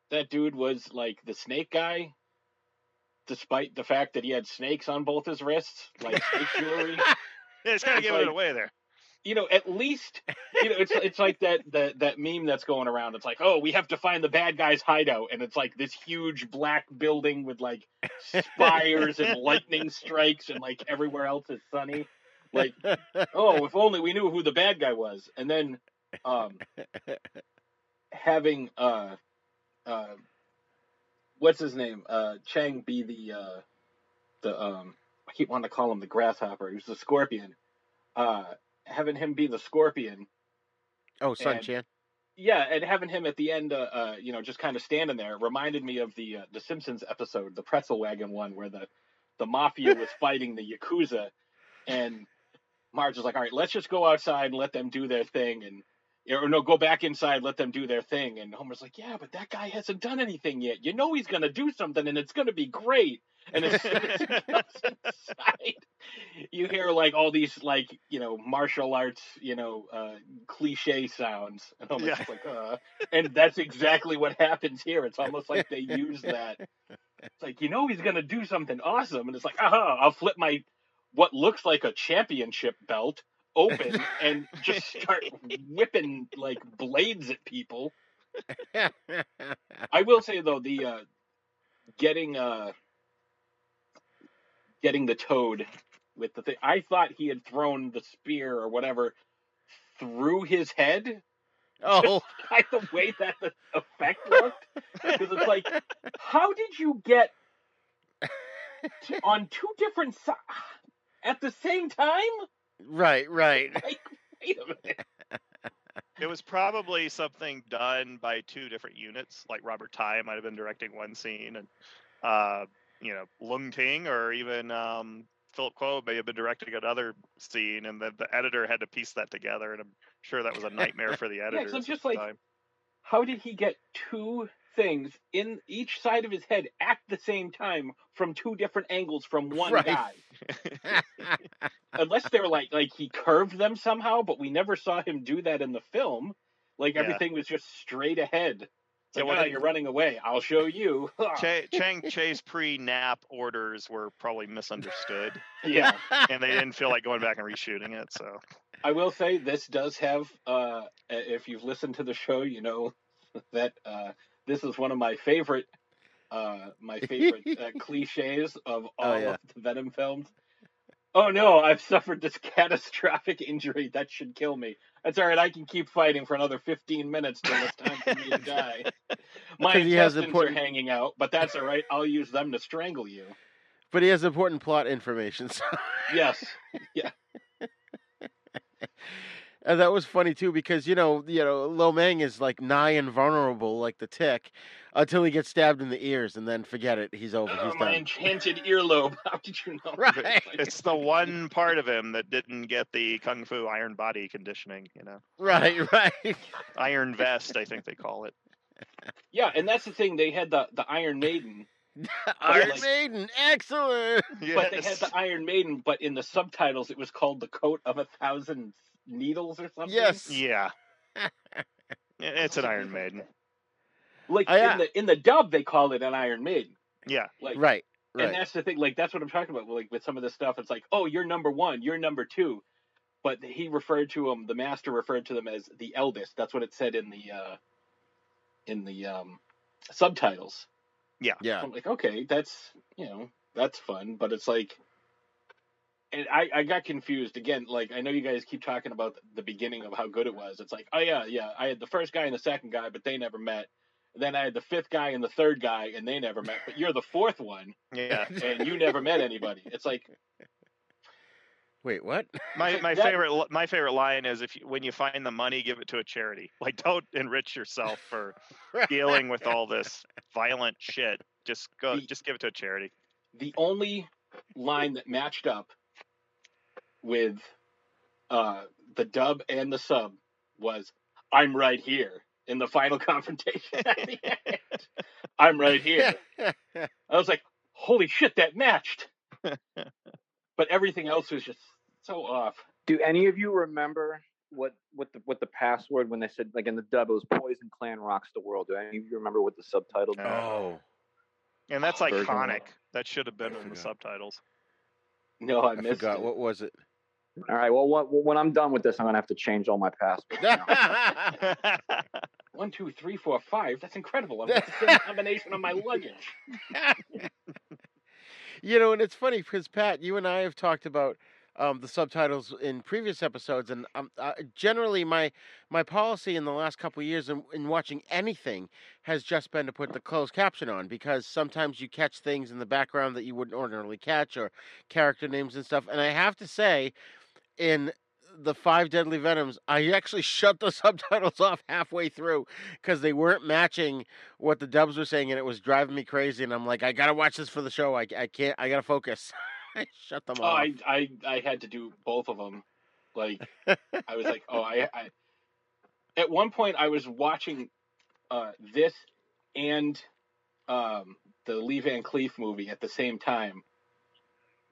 that dude was like the snake guy, despite the fact that he had snakes on both his wrists, like snake jewelry. Yeah, it's kind of giving it away there. you know, at least you know, it's it's like that that that meme that's going around. It's like, oh, we have to find the bad guy's hideout, and it's like this huge black building with like spires and lightning strikes, and like everywhere else is sunny. Like, oh, if only we knew who the bad guy was. And then, um, having uh, uh, what's his name? Uh, Chang be the uh, the um, I keep wanting to call him the grasshopper. He was the scorpion. Uh, having him be the scorpion. Oh, Sun And- Chan. Yeah, and having him at the end, uh, uh, you know, just kind of standing there reminded me of the uh, the Simpsons episode, the pretzel wagon one, where the the mafia was fighting the yakuza, and Marge was like, "All right, let's just go outside and let them do their thing," and or no, go back inside, let them do their thing. And Homer's like, "Yeah, but that guy hasn't done anything yet. You know he's gonna do something, and it's gonna be great." And as soon as he goes inside, you hear like all these like you know martial arts you know uh, cliche sounds, and Homer's Yeah. like, uh, and that's exactly what happens here. It's almost like they use that. It's like you know he's gonna do something awesome, and it's like, aha, I'll flip my what looks like a championship belt open and just start whipping like blades at people. I will say though, the uh, getting uh, getting the toad with the thing. I thought he had thrown the spear or whatever through his head. oh, By the way that the effect looked, because it's like, how did you get to, on two different sides at the same time? right, right. Like, wait a minute. It was probably something done by two different units. Like Robert Tai might have been directing one scene, and uh, you know Lung Ting or even um, Philip Kuo may have been directing another scene, and then the editor had to piece that together. And I'm sure that was a nightmare for the 'cause editors. I'm just like- time. How did he get two things in each side of his head at the same time from two different angles from one Right. guy? unless they're like like he curved them somehow, but we never saw him do that in the film. Like Yeah. everything was just straight ahead. It's Yeah, well, "Ah, they- you're running away. I'll show you. Cha- Chang Cheh's pre-nap orders were probably misunderstood, yeah, and they didn't feel like going back and reshooting it. So I will say this does have. Uh, if you've listened to the show, you know that uh, this is one of my favorite. Uh, my favorite uh, cliches of all Oh, yeah. of the Venom films. Oh no, I've suffered this catastrophic injury that should kill me. That's all right. I can keep fighting for another 15 minutes till it's time for me to die. My intestines important- are hanging out, but that's all right. I'll use them to strangle you. but he has important plot information. So. Yes. And that was funny too because you know you know Lo Mang is like nigh invulnerable like the tick until he gets stabbed in the ears and then forget it he's over Oh, he's my done enchanted earlobe. How did you know? Right. it's the one part of him that didn't get the kung fu iron body conditioning. You know, right right iron vest, I think they call it. Yeah, and that's the thing. They had the, the Iron Maiden, Iron like- Maiden excellent but they had the Iron Maiden, but in the subtitles it was called the Coat of a Thousand Needles or something. yes Yeah. It's an Iron Maiden. Like I, uh, in the in the dub they call it an Iron Maiden. Yeah. Like right And that's the thing, like that's what I'm talking about. Like with some of this stuff, it's like, oh, you're number one, you're number two, but he referred to them. The master referred to them as the eldest. That's what it said in the uh, in the um, subtitles. yeah I'm like, okay, that's you know that's fun, but it's like, and I I got confused again. Like I know you guys keep talking about the beginning of how good it was. It's like, oh yeah, yeah, I had the first guy and the second guy, but they never met. Then I had the fifth guy and the third guy, and they never met. But you're the fourth one Yeah. and you never met anybody. It's like, wait what My my That- favorite my favorite line is if you, when you find the money, give it to a charity. Like don't enrich yourself for dealing with all this violent shit. Just go, The- just give it to a charity. the only line that matched up with uh, the dub and the sub was "I'm right here" in the final confrontation. at the end. I'm right here. I was like, "Holy shit, that matched!" but everything else was just so off. Do any of you remember what what the what the password when they said like in the dub it was Poison Clan rocks the world? Do any of you remember what the subtitle? Oh And that's Version of iconic. it. That should have been in the subtitles. No, I, I missed forgot it. what was it All right. Well, what, when I'm done with this, I'm gonna have to change all my passwords. now. One, two, three, four, five. That's incredible. I've got the same combination on my luggage. you know, and it's funny because Pat, you and I have talked about um, the subtitles in previous episodes, and um, uh, generally my my policy in the last couple of years in, in watching anything has just been to put the closed caption on because sometimes you catch things in the background that you wouldn't ordinarily catch or character names and stuff. And I have to say, in the five deadly venoms i actually shut the subtitles off halfway through because they weren't matching what the dubs were saying and it was driving me crazy and i'm like i gotta watch this for the show i, I can't i gotta focus i shut them Oh, off I, I I had to do both of them. Like I was like, oh, I, I. At one point, I was watching uh, this and um, the Lee Van Cleef movie at the same time.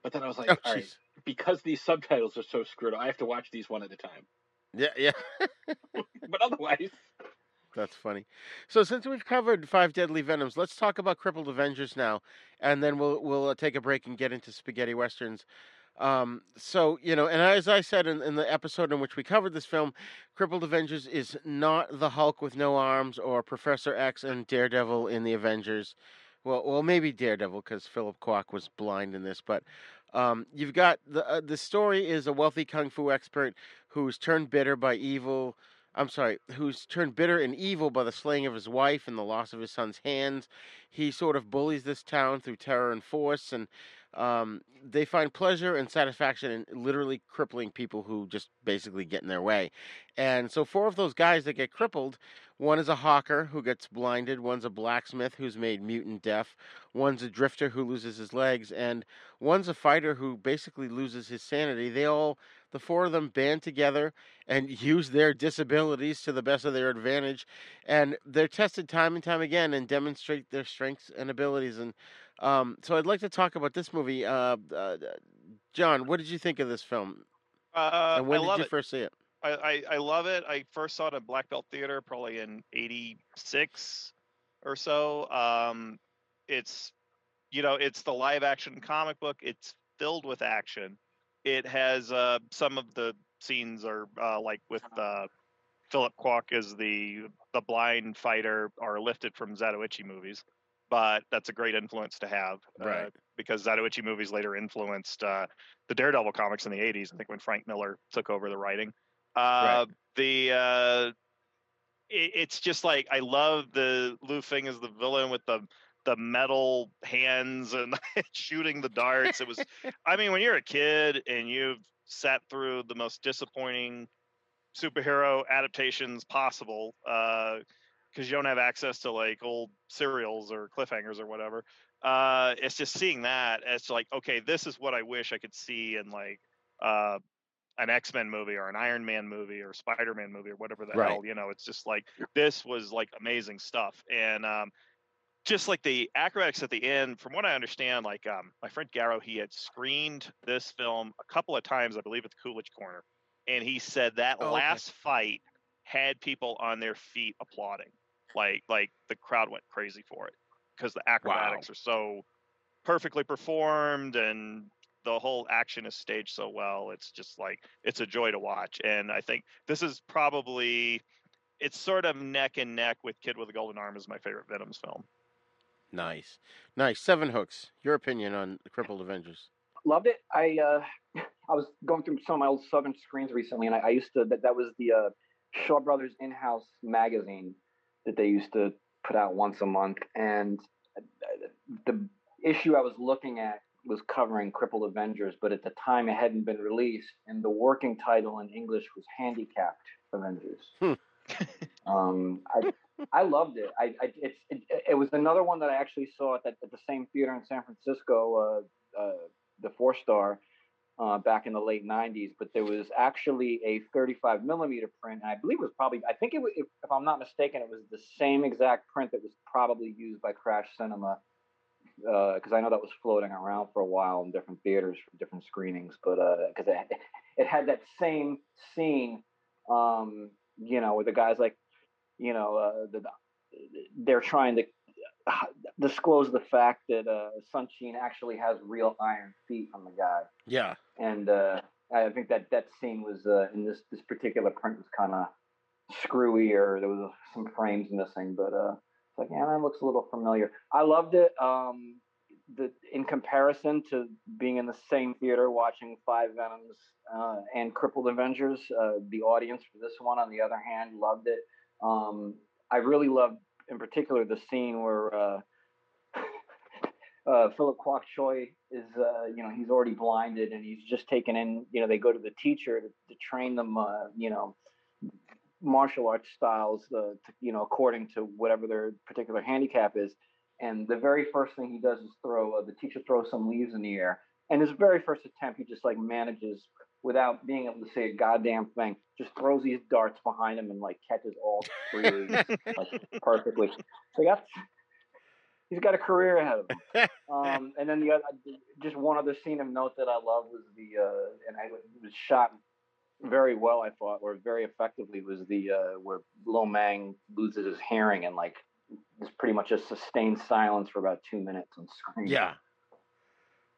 But then I was like, oh, all right, jeez. Because these subtitles are so screwed, up, I have to watch these one at a time. yeah yeah But otherwise, That's funny. So since we've covered five deadly venoms, let's talk about crippled Avengers now, and then we'll we'll uh, take a break and get into spaghetti westerns. Um, so you know, and as I said in, in the episode in which we covered this film, crippled Avengers is not the Hulk with no arms or Professor X and Daredevil in the Avengers. Well, well, maybe Daredevil because Philip Kwok was blind in this, but um, you've got the uh, the story is a wealthy kung fu expert who's turned bitter by evil I'm sorry, who's turned bitter and evil by the slaying of his wife and the loss of his son's hands. He sort of bullies this town through terror and force, and um, they find pleasure and satisfaction in literally crippling people who just basically get in their way. And so, four of those guys that get crippled one is a hawker who gets blinded, one's a blacksmith who's made mutant deaf, one's a drifter who loses his legs, and one's a fighter who basically loses his sanity. They all the four of them band together and use their disabilities to the best of their advantage and they're tested time and time again and demonstrate their strengths and abilities and um, so i'd like to talk about this movie uh, uh, john what did you think of this film Uh, and when I did you it. first see it I, I, I love it. I first saw it at Black Belt Theater probably in '86 or so. Um, it's you know it's the live action comic book. It's filled with action. It has uh, some of the scenes are uh, like with uh, Philip Kwok as the the blind fighter are lifted from Zatoichi movies, but that's a great influence to have. Uh, Right. because Zatoichi movies later influenced uh, the Daredevil comics in the 80s. I think when Frank Miller took over the writing. Uh, The uh, it, it's just like I love the Lu Feng as the villain with the the metal hands and shooting the darts. It was, I mean, when you're a kid and you've sat through the most disappointing superhero adaptations possible, because you don't have access to like old serials or cliffhangers or whatever. Uh, it's just seeing that. It's like, okay, this is what I wish I could see in like uh, an X Men movie or an Iron Man movie or Spider Man movie or whatever the Right. hell. You know, it's just like this was like amazing stuff. And um, just like the acrobatics at the end, from what I understand, like um, my friend Garo, he had screened this film a couple of times, I believe, at the Coolidge Corner, and he said that Oh, okay. last fight had people on their feet applauding, like like the crowd went crazy for it because the acrobatics are so perfectly performed and the whole action is staged so well. It's just like it's a joy to watch, and I think this is probably. It's sort of neck and neck with Kid with a Golden Arm as my favorite Venom's film. Nice. Nice. Sevenhooks. Your opinion on the crippled avengers? Loved it. I uh, I was going through some of my old Southern screens recently, and I, I used to that that was the uh, Shaw Brothers in-house magazine that they used to put out once a month, and uh, the issue I was looking at was covering Crippled Avengers, but at the time it hadn't been released, and the working title in English was Handicapped Avengers. Um, I I loved it. I, I it's it, it was another one that I actually saw at, at the same theater in San Francisco, uh, uh, the Four Star, uh, back in the late '90s. But there was actually a 35 millimeter print, and I believe it was probably I think it was if, if I'm not mistaken, it was the same exact print that was probably used by Crash Cinema. Because I know that was floating around for a while in different theaters for different screenings, but because it, it had that same scene, um, you know, where the guys like you know, uh, the, they're trying to uh, disclose the fact that uh, Sun Chien actually has real iron feet on the guy, yeah and uh, I think that that scene was uh, in this this particular print was kind of screwy, or there was some frames missing, but uh, it's like, yeah, that looks a little familiar. I loved it. Um, the in comparison to being in the same theater watching Five Venoms uh, and Crippled Avengers, uh, the audience for this one, on the other hand, loved it. Um, I really loved, in particular, the scene where uh, uh, Philip Kwok Choi is, uh, you know, he's already blinded and he's just taken in. You know, they go to the teacher to, to train them, uh, you know, martial arts styles, uh, to, you know, according to whatever their particular handicap is. And the very first thing he does is throw uh, the teacher throws some leaves in the air. And his very first attempt, he just like manages without being able to say a goddamn thing, just throws these darts behind him and like catches all three leaves like perfectly. So that's he's got a career ahead of him. Um, and then the other, just one other scene of note that I love was the uh, and I, it was shot very well, I thought, or very effectively, was the uh, where Lo Mang loses his hearing and like there's pretty much a sustained silence for about two minutes on screen. Yeah.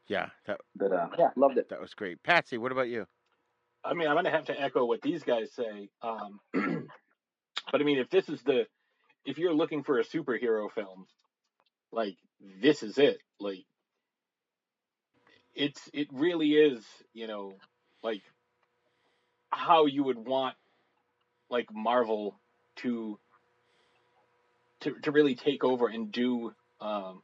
Yeah, that But uh, yeah, loved it. that was great. Patsy, what about you? I mean, I'm going to have to echo what these guys say. Um, but I mean, if this is the, if you're looking for a superhero film, like this is it. Like, it's it really is. You know, like how you would want like Marvel to to to really take over and do um,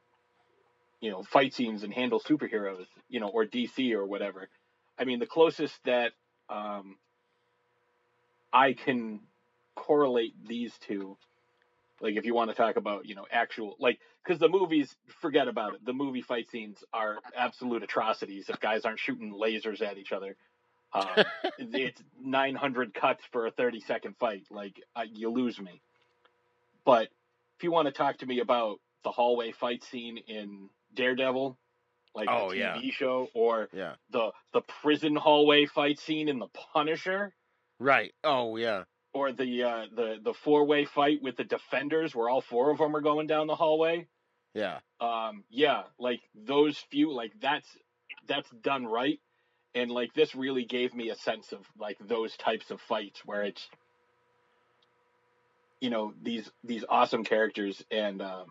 you know fight scenes and handle superheroes, you know, or DC or whatever. I mean, the closest that um, I can correlate these two, like if you want to talk about, you know, actual like because the movies, forget about it. The movie fight scenes are absolute atrocities if guys aren't shooting lasers at each other. Um, it's 900 cuts for a 30 second fight. Like uh, you lose me. But if you want to talk to me about the hallway fight scene in Daredevil, like Oh, the TV yeah. show, or Yeah. the the prison hallway fight scene in The Punisher, Right. Oh, yeah. or the uh, the the four way fight with the Defenders, where all four of them are going down the hallway. Yeah. Um, yeah, like those few, like that's that's done right, and like this really gave me a sense of like those types of fights where it's you know these these awesome characters and um,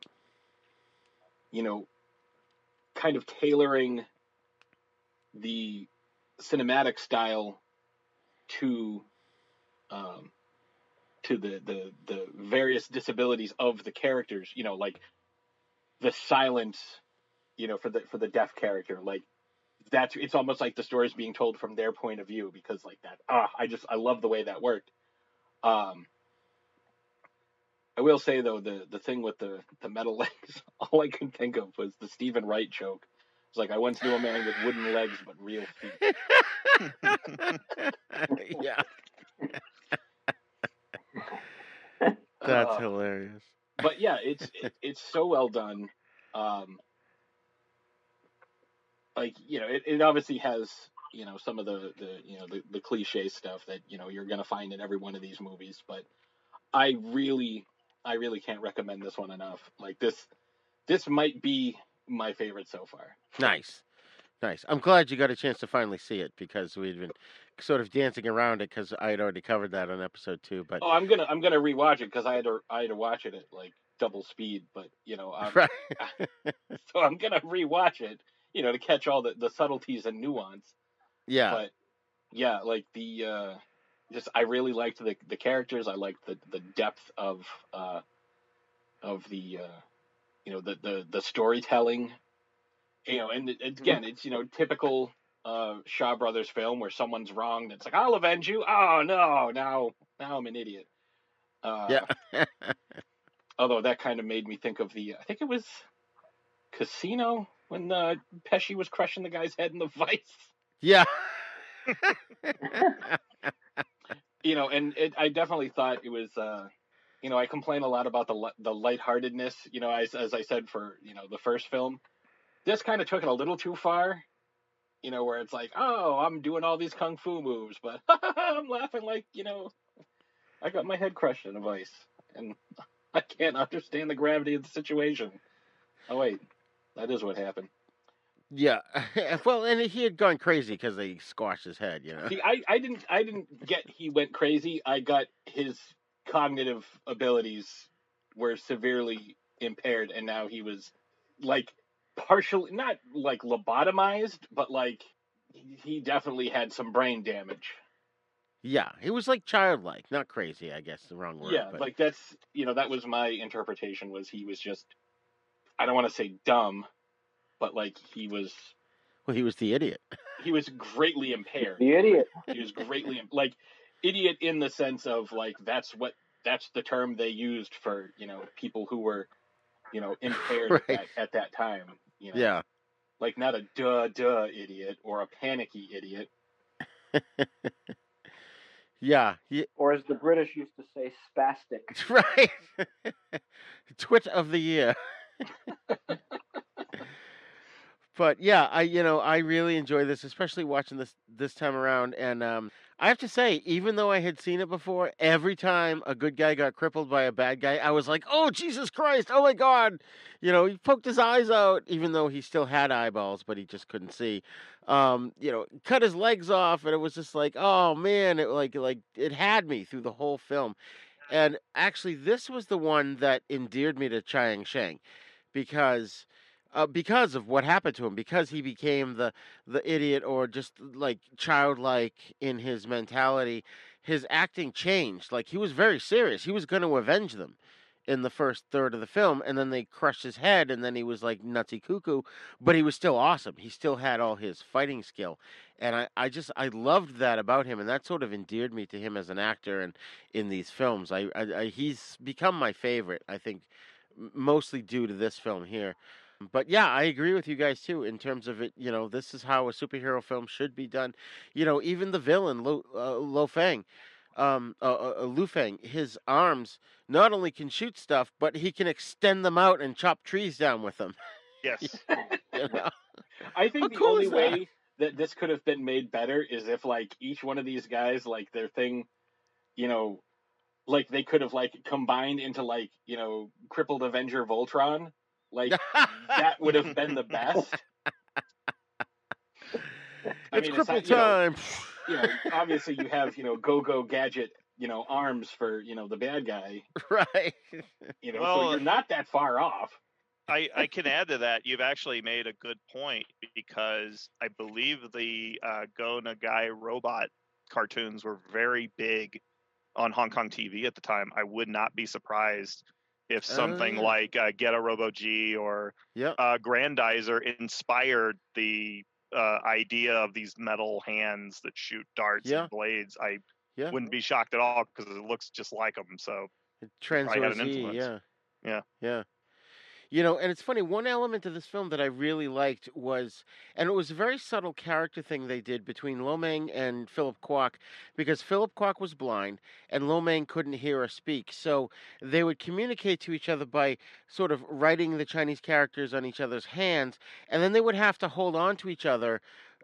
you know kind of tailoring the cinematic style to um, to the, the the various disabilities of the characters you know like the silence you know for the for the deaf character like that's it's almost like the story is being told from their point of view because like that ah i just i love the way that worked. Um i will say though the the thing with the the metal legs all i can think of was the Steven Wright joke it's like i once knew a man with wooden legs but real feet yeah. That's Uh, hilarious. but yeah, it's it, it's so well done. Um, like you know, it, it obviously has you know some of the the you know the, the cliche stuff that you know you're gonna find in every one of these movies, but I really I really can't recommend this one enough. Like this this might be my favorite so far. Nice. Nice. I'm glad you got a chance to finally see it because we'd been sort of dancing around it because I had already covered that on episode two. But Oh, I'm gonna I'm gonna rewatch it because I had to I had to watch it at like double speed, but you know, um, right. so I'm gonna rewatch it, you know, to catch all the, the subtleties and nuance. yeah. but yeah like the uh just i really liked the the characters. I liked the the depth of uh of the uh you know the the the storytelling. You know and it, it- again it's you know typical uh shaw brothers film where someone's wrong and it's like i'll avenge you. Oh no now now i'm an idiot. Uh yeah. although that kind of made me think of the i think it was casino when uh pesci was crushing the guy's head in the vice. Yeah. you know, and it, I definitely thought it was, uh, you know, I complain a lot about the the lightheartedness, you know, as as I said for you know the first film, this kind of took it a little too far, you know, where it's like, oh, I'm doing all these kung fu moves, but I'm laughing like, you know, I got my head crushed in a vice, and I can't understand the gravity of the situation. Oh wait, that is what happened. Yeah. well, and he had gone crazy because they squashed his head, you know. See, I, I didn't I didn't get he went crazy. I got his cognitive abilities were severely impaired, and now he was like partially not like lobotomized, but like he- definitely had some brain damage. Yeah, he was like childlike, not crazy. I guess the wrong word. yeah, but like that's you know that was my interpretation was he was just I don't want to say dumb, but like he was well, he was the idiot. he was greatly impaired. The idiot. He was greatly like idiot in the sense of like that's what that's the term they used for you know people who were you know impaired Right. at, at that time. You know, Yeah. like not a duh duh idiot or a panicky idiot. Yeah, he, Or as the British used to say, spastic. right. Twit of the year. But yeah, I you know I really enjoy this, especially watching this this time around. And um, I have to say, even though I had seen it before, every time a good guy got crippled by a bad guy, I was like, "Oh Jesus Christ! Oh my God!" You know, he poked his eyes out, even though he still had eyeballs, but he just couldn't see. Um, you know, cut his legs off, and it was just like, "Oh man!" It like like it had me through the whole film. And actually, this was the one that endeared me to Chiang Sheng because uh, because of what happened to him, because he became the the idiot or just like childlike in his mentality. His acting changed. Like he was very serious. He was going to avenge them in the first third of the film, and then they crushed his head, and then he was like nutsy cuckoo. But he was still awesome. He still had all his fighting skill, and I, I just I loved that about him, and that sort of endeared me to him as an actor and in these films. I, I, I he's become my favorite. I think mostly due to this film here. But yeah, I agree with you guys too in terms of it. You know, this is how a superhero film should be done. You know, even the villain Lo, uh, Lo Fang, um, uh, uh, uh, Lu Fang, his arms not only can shoot stuff, but he can extend them out and chop trees down with them. Yes. You know? I think How the cool only is that? way that this could have been made better is if like each one of these guys like their thing, you know, like they could have like combined into like you know crippled Avenger Voltron. Like that would have been the best. I it's mean, it's cripple not, you know, time. you know, obviously you have you know go go gadget you know arms for you know the bad guy. right. You know, Well, so you're not that far off. I, I can add to that. You've actually made a good point because I believe the uh, Go Nagai robot cartoons were very big on Hong Kong TV at the time. I would not be surprised if something Ah. like uh, Getter Robo G or Yep. uh, Grendizer inspired the uh, idea of these metal hands that shoot darts Yeah. and blades. I Yeah. wouldn't be shocked at all because it looks just like them. So probably had an Tranzor Z, influence. yeah. Yeah. Yeah. You know, and it's funny, one element of this film that I really liked was, and it was a very subtle character thing they did between Lo Mang and Philip Kwok, because Philip Kwok was blind and Lo Mang couldn't hear or speak. So they would communicate to each other by sort of writing the Chinese characters on each other's hands, and then they would have to hold on to each other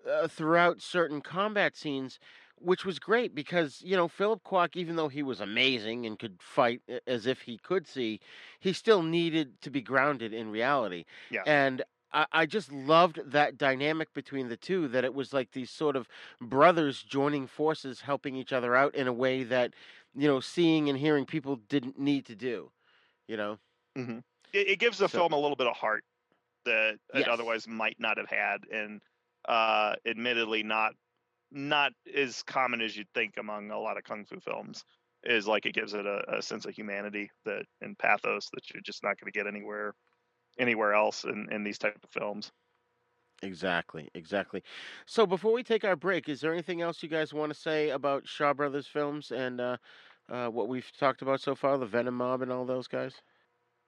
uh, throughout certain combat scenes which was great because you know Philip Kwok, even though he was amazing and could fight as if he could see, he still needed to be grounded in reality. Yeah. And I, I just loved that dynamic between the two. That it was like these sort of brothers joining forces, helping each other out in a way that you know seeing and hearing people didn't need to do. You know. it, it gives the So- film a little bit of heart that Yes. it otherwise might not have had, and uh, admittedly not not as common as you'd think among a lot of kung fu films. Is like it gives it a, a sense of humanity that and pathos that you're just not going to get anywhere anywhere else in, in these type of films. Exactly, exactly. So before we take our break, is there anything else you guys want to say about Shaw Brothers films and uh, uh, what we've talked about so far, the Venom Mob and all those guys?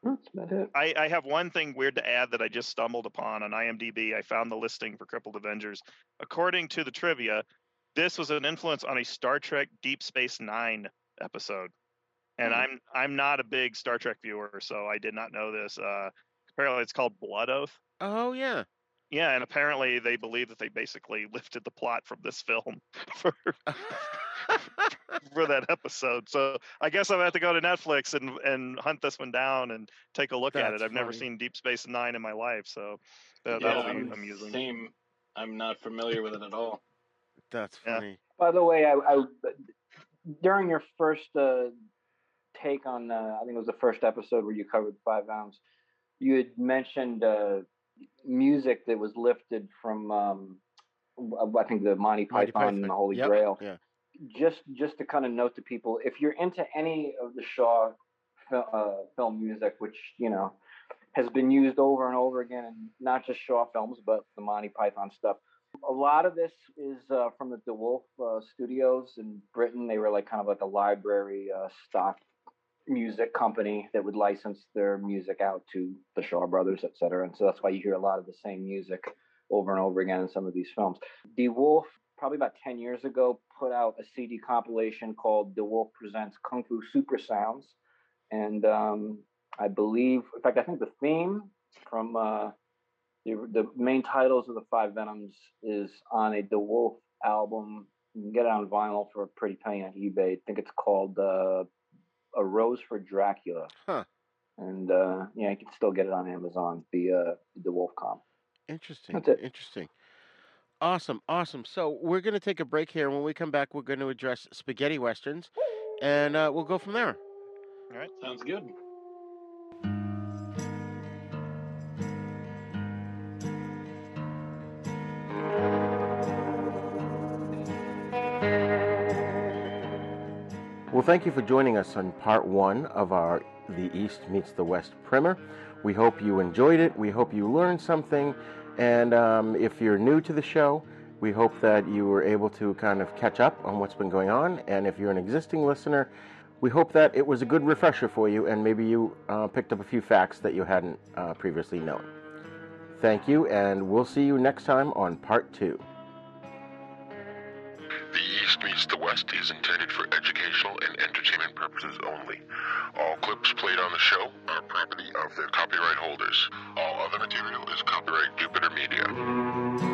That's about it. I, I have one thing weird to add that I just stumbled upon on IMDb. I found the listing for Crippled Avengers. According to the trivia, this was an influence on a Star Trek Deep Space Nine episode. And Hmm. I'm I'm not a big Star Trek viewer, so I did not know this. Uh, apparently, it's called Blood Oath. Oh yeah. Yeah, and apparently they believe that they basically lifted the plot from this film for for that episode. So I guess I'm gonna have to go to Netflix and and hunt this one down and take a look at it. I've never seen Deep Space Nine in my life, so that, Yeah, that'll I'm be amusing. Same. I'm not familiar with it at all. That's Yeah. funny. By the way, I, I during your first uh, take on, uh, I think it was the first episode where you covered five ounce, you had mentioned uh, music that was lifted from um, w- I think the Monty Monty Python and the Holy Yep, Grail. Yeah. Just just to kind of note to people, if you're into any of the Shaw uh, film music, which you know has been used over and over again, and not just Shaw films, but the Monty Python stuff. A lot of this is uh, from the De Wolfe uh, Studios in Britain. They were like kind of like a library uh, stock music company that would license their music out to the Shaw Brothers, et cetera. And so that's why you hear a lot of the same music over and over again in some of these films. The De Wolfe, probably about 10 years ago, put out a CD compilation called The De Wolfe Presents Kung Fu Super Sounds. And um, I believe, in fact, I think the theme from uh, the, the main titles of the Five Venoms is on a The De Wolfe album. You can get it on vinyl for a pretty penny on eBay. I think it's called uh, A Rose for Dracula. Huh. And uh, yeah, you can still get it on Amazon, the uh, the Wolf Com. Interesting. That's it. Interesting. Awesome. Awesome. So we're going to take a break here. and When we come back, we're going to address spaghetti westerns, and uh, we'll go from there. All right. Sounds good. Well, thank you for joining us on part one of our The East Meets the West primer. We hope you enjoyed it. We hope you learned something. And um, if you're new to the show, we hope that you were able to kind of catch up on what's been going on. And if you're an existing listener, we hope that it was a good refresher for you and maybe you uh, picked up a few facts that you hadn't uh, previously known. Thank you, and we'll see you next time on part two. The East Meets the West is intended for purposes only. All clips played on the show are property of their copyright holders. All other material is copyright Jupiter Media.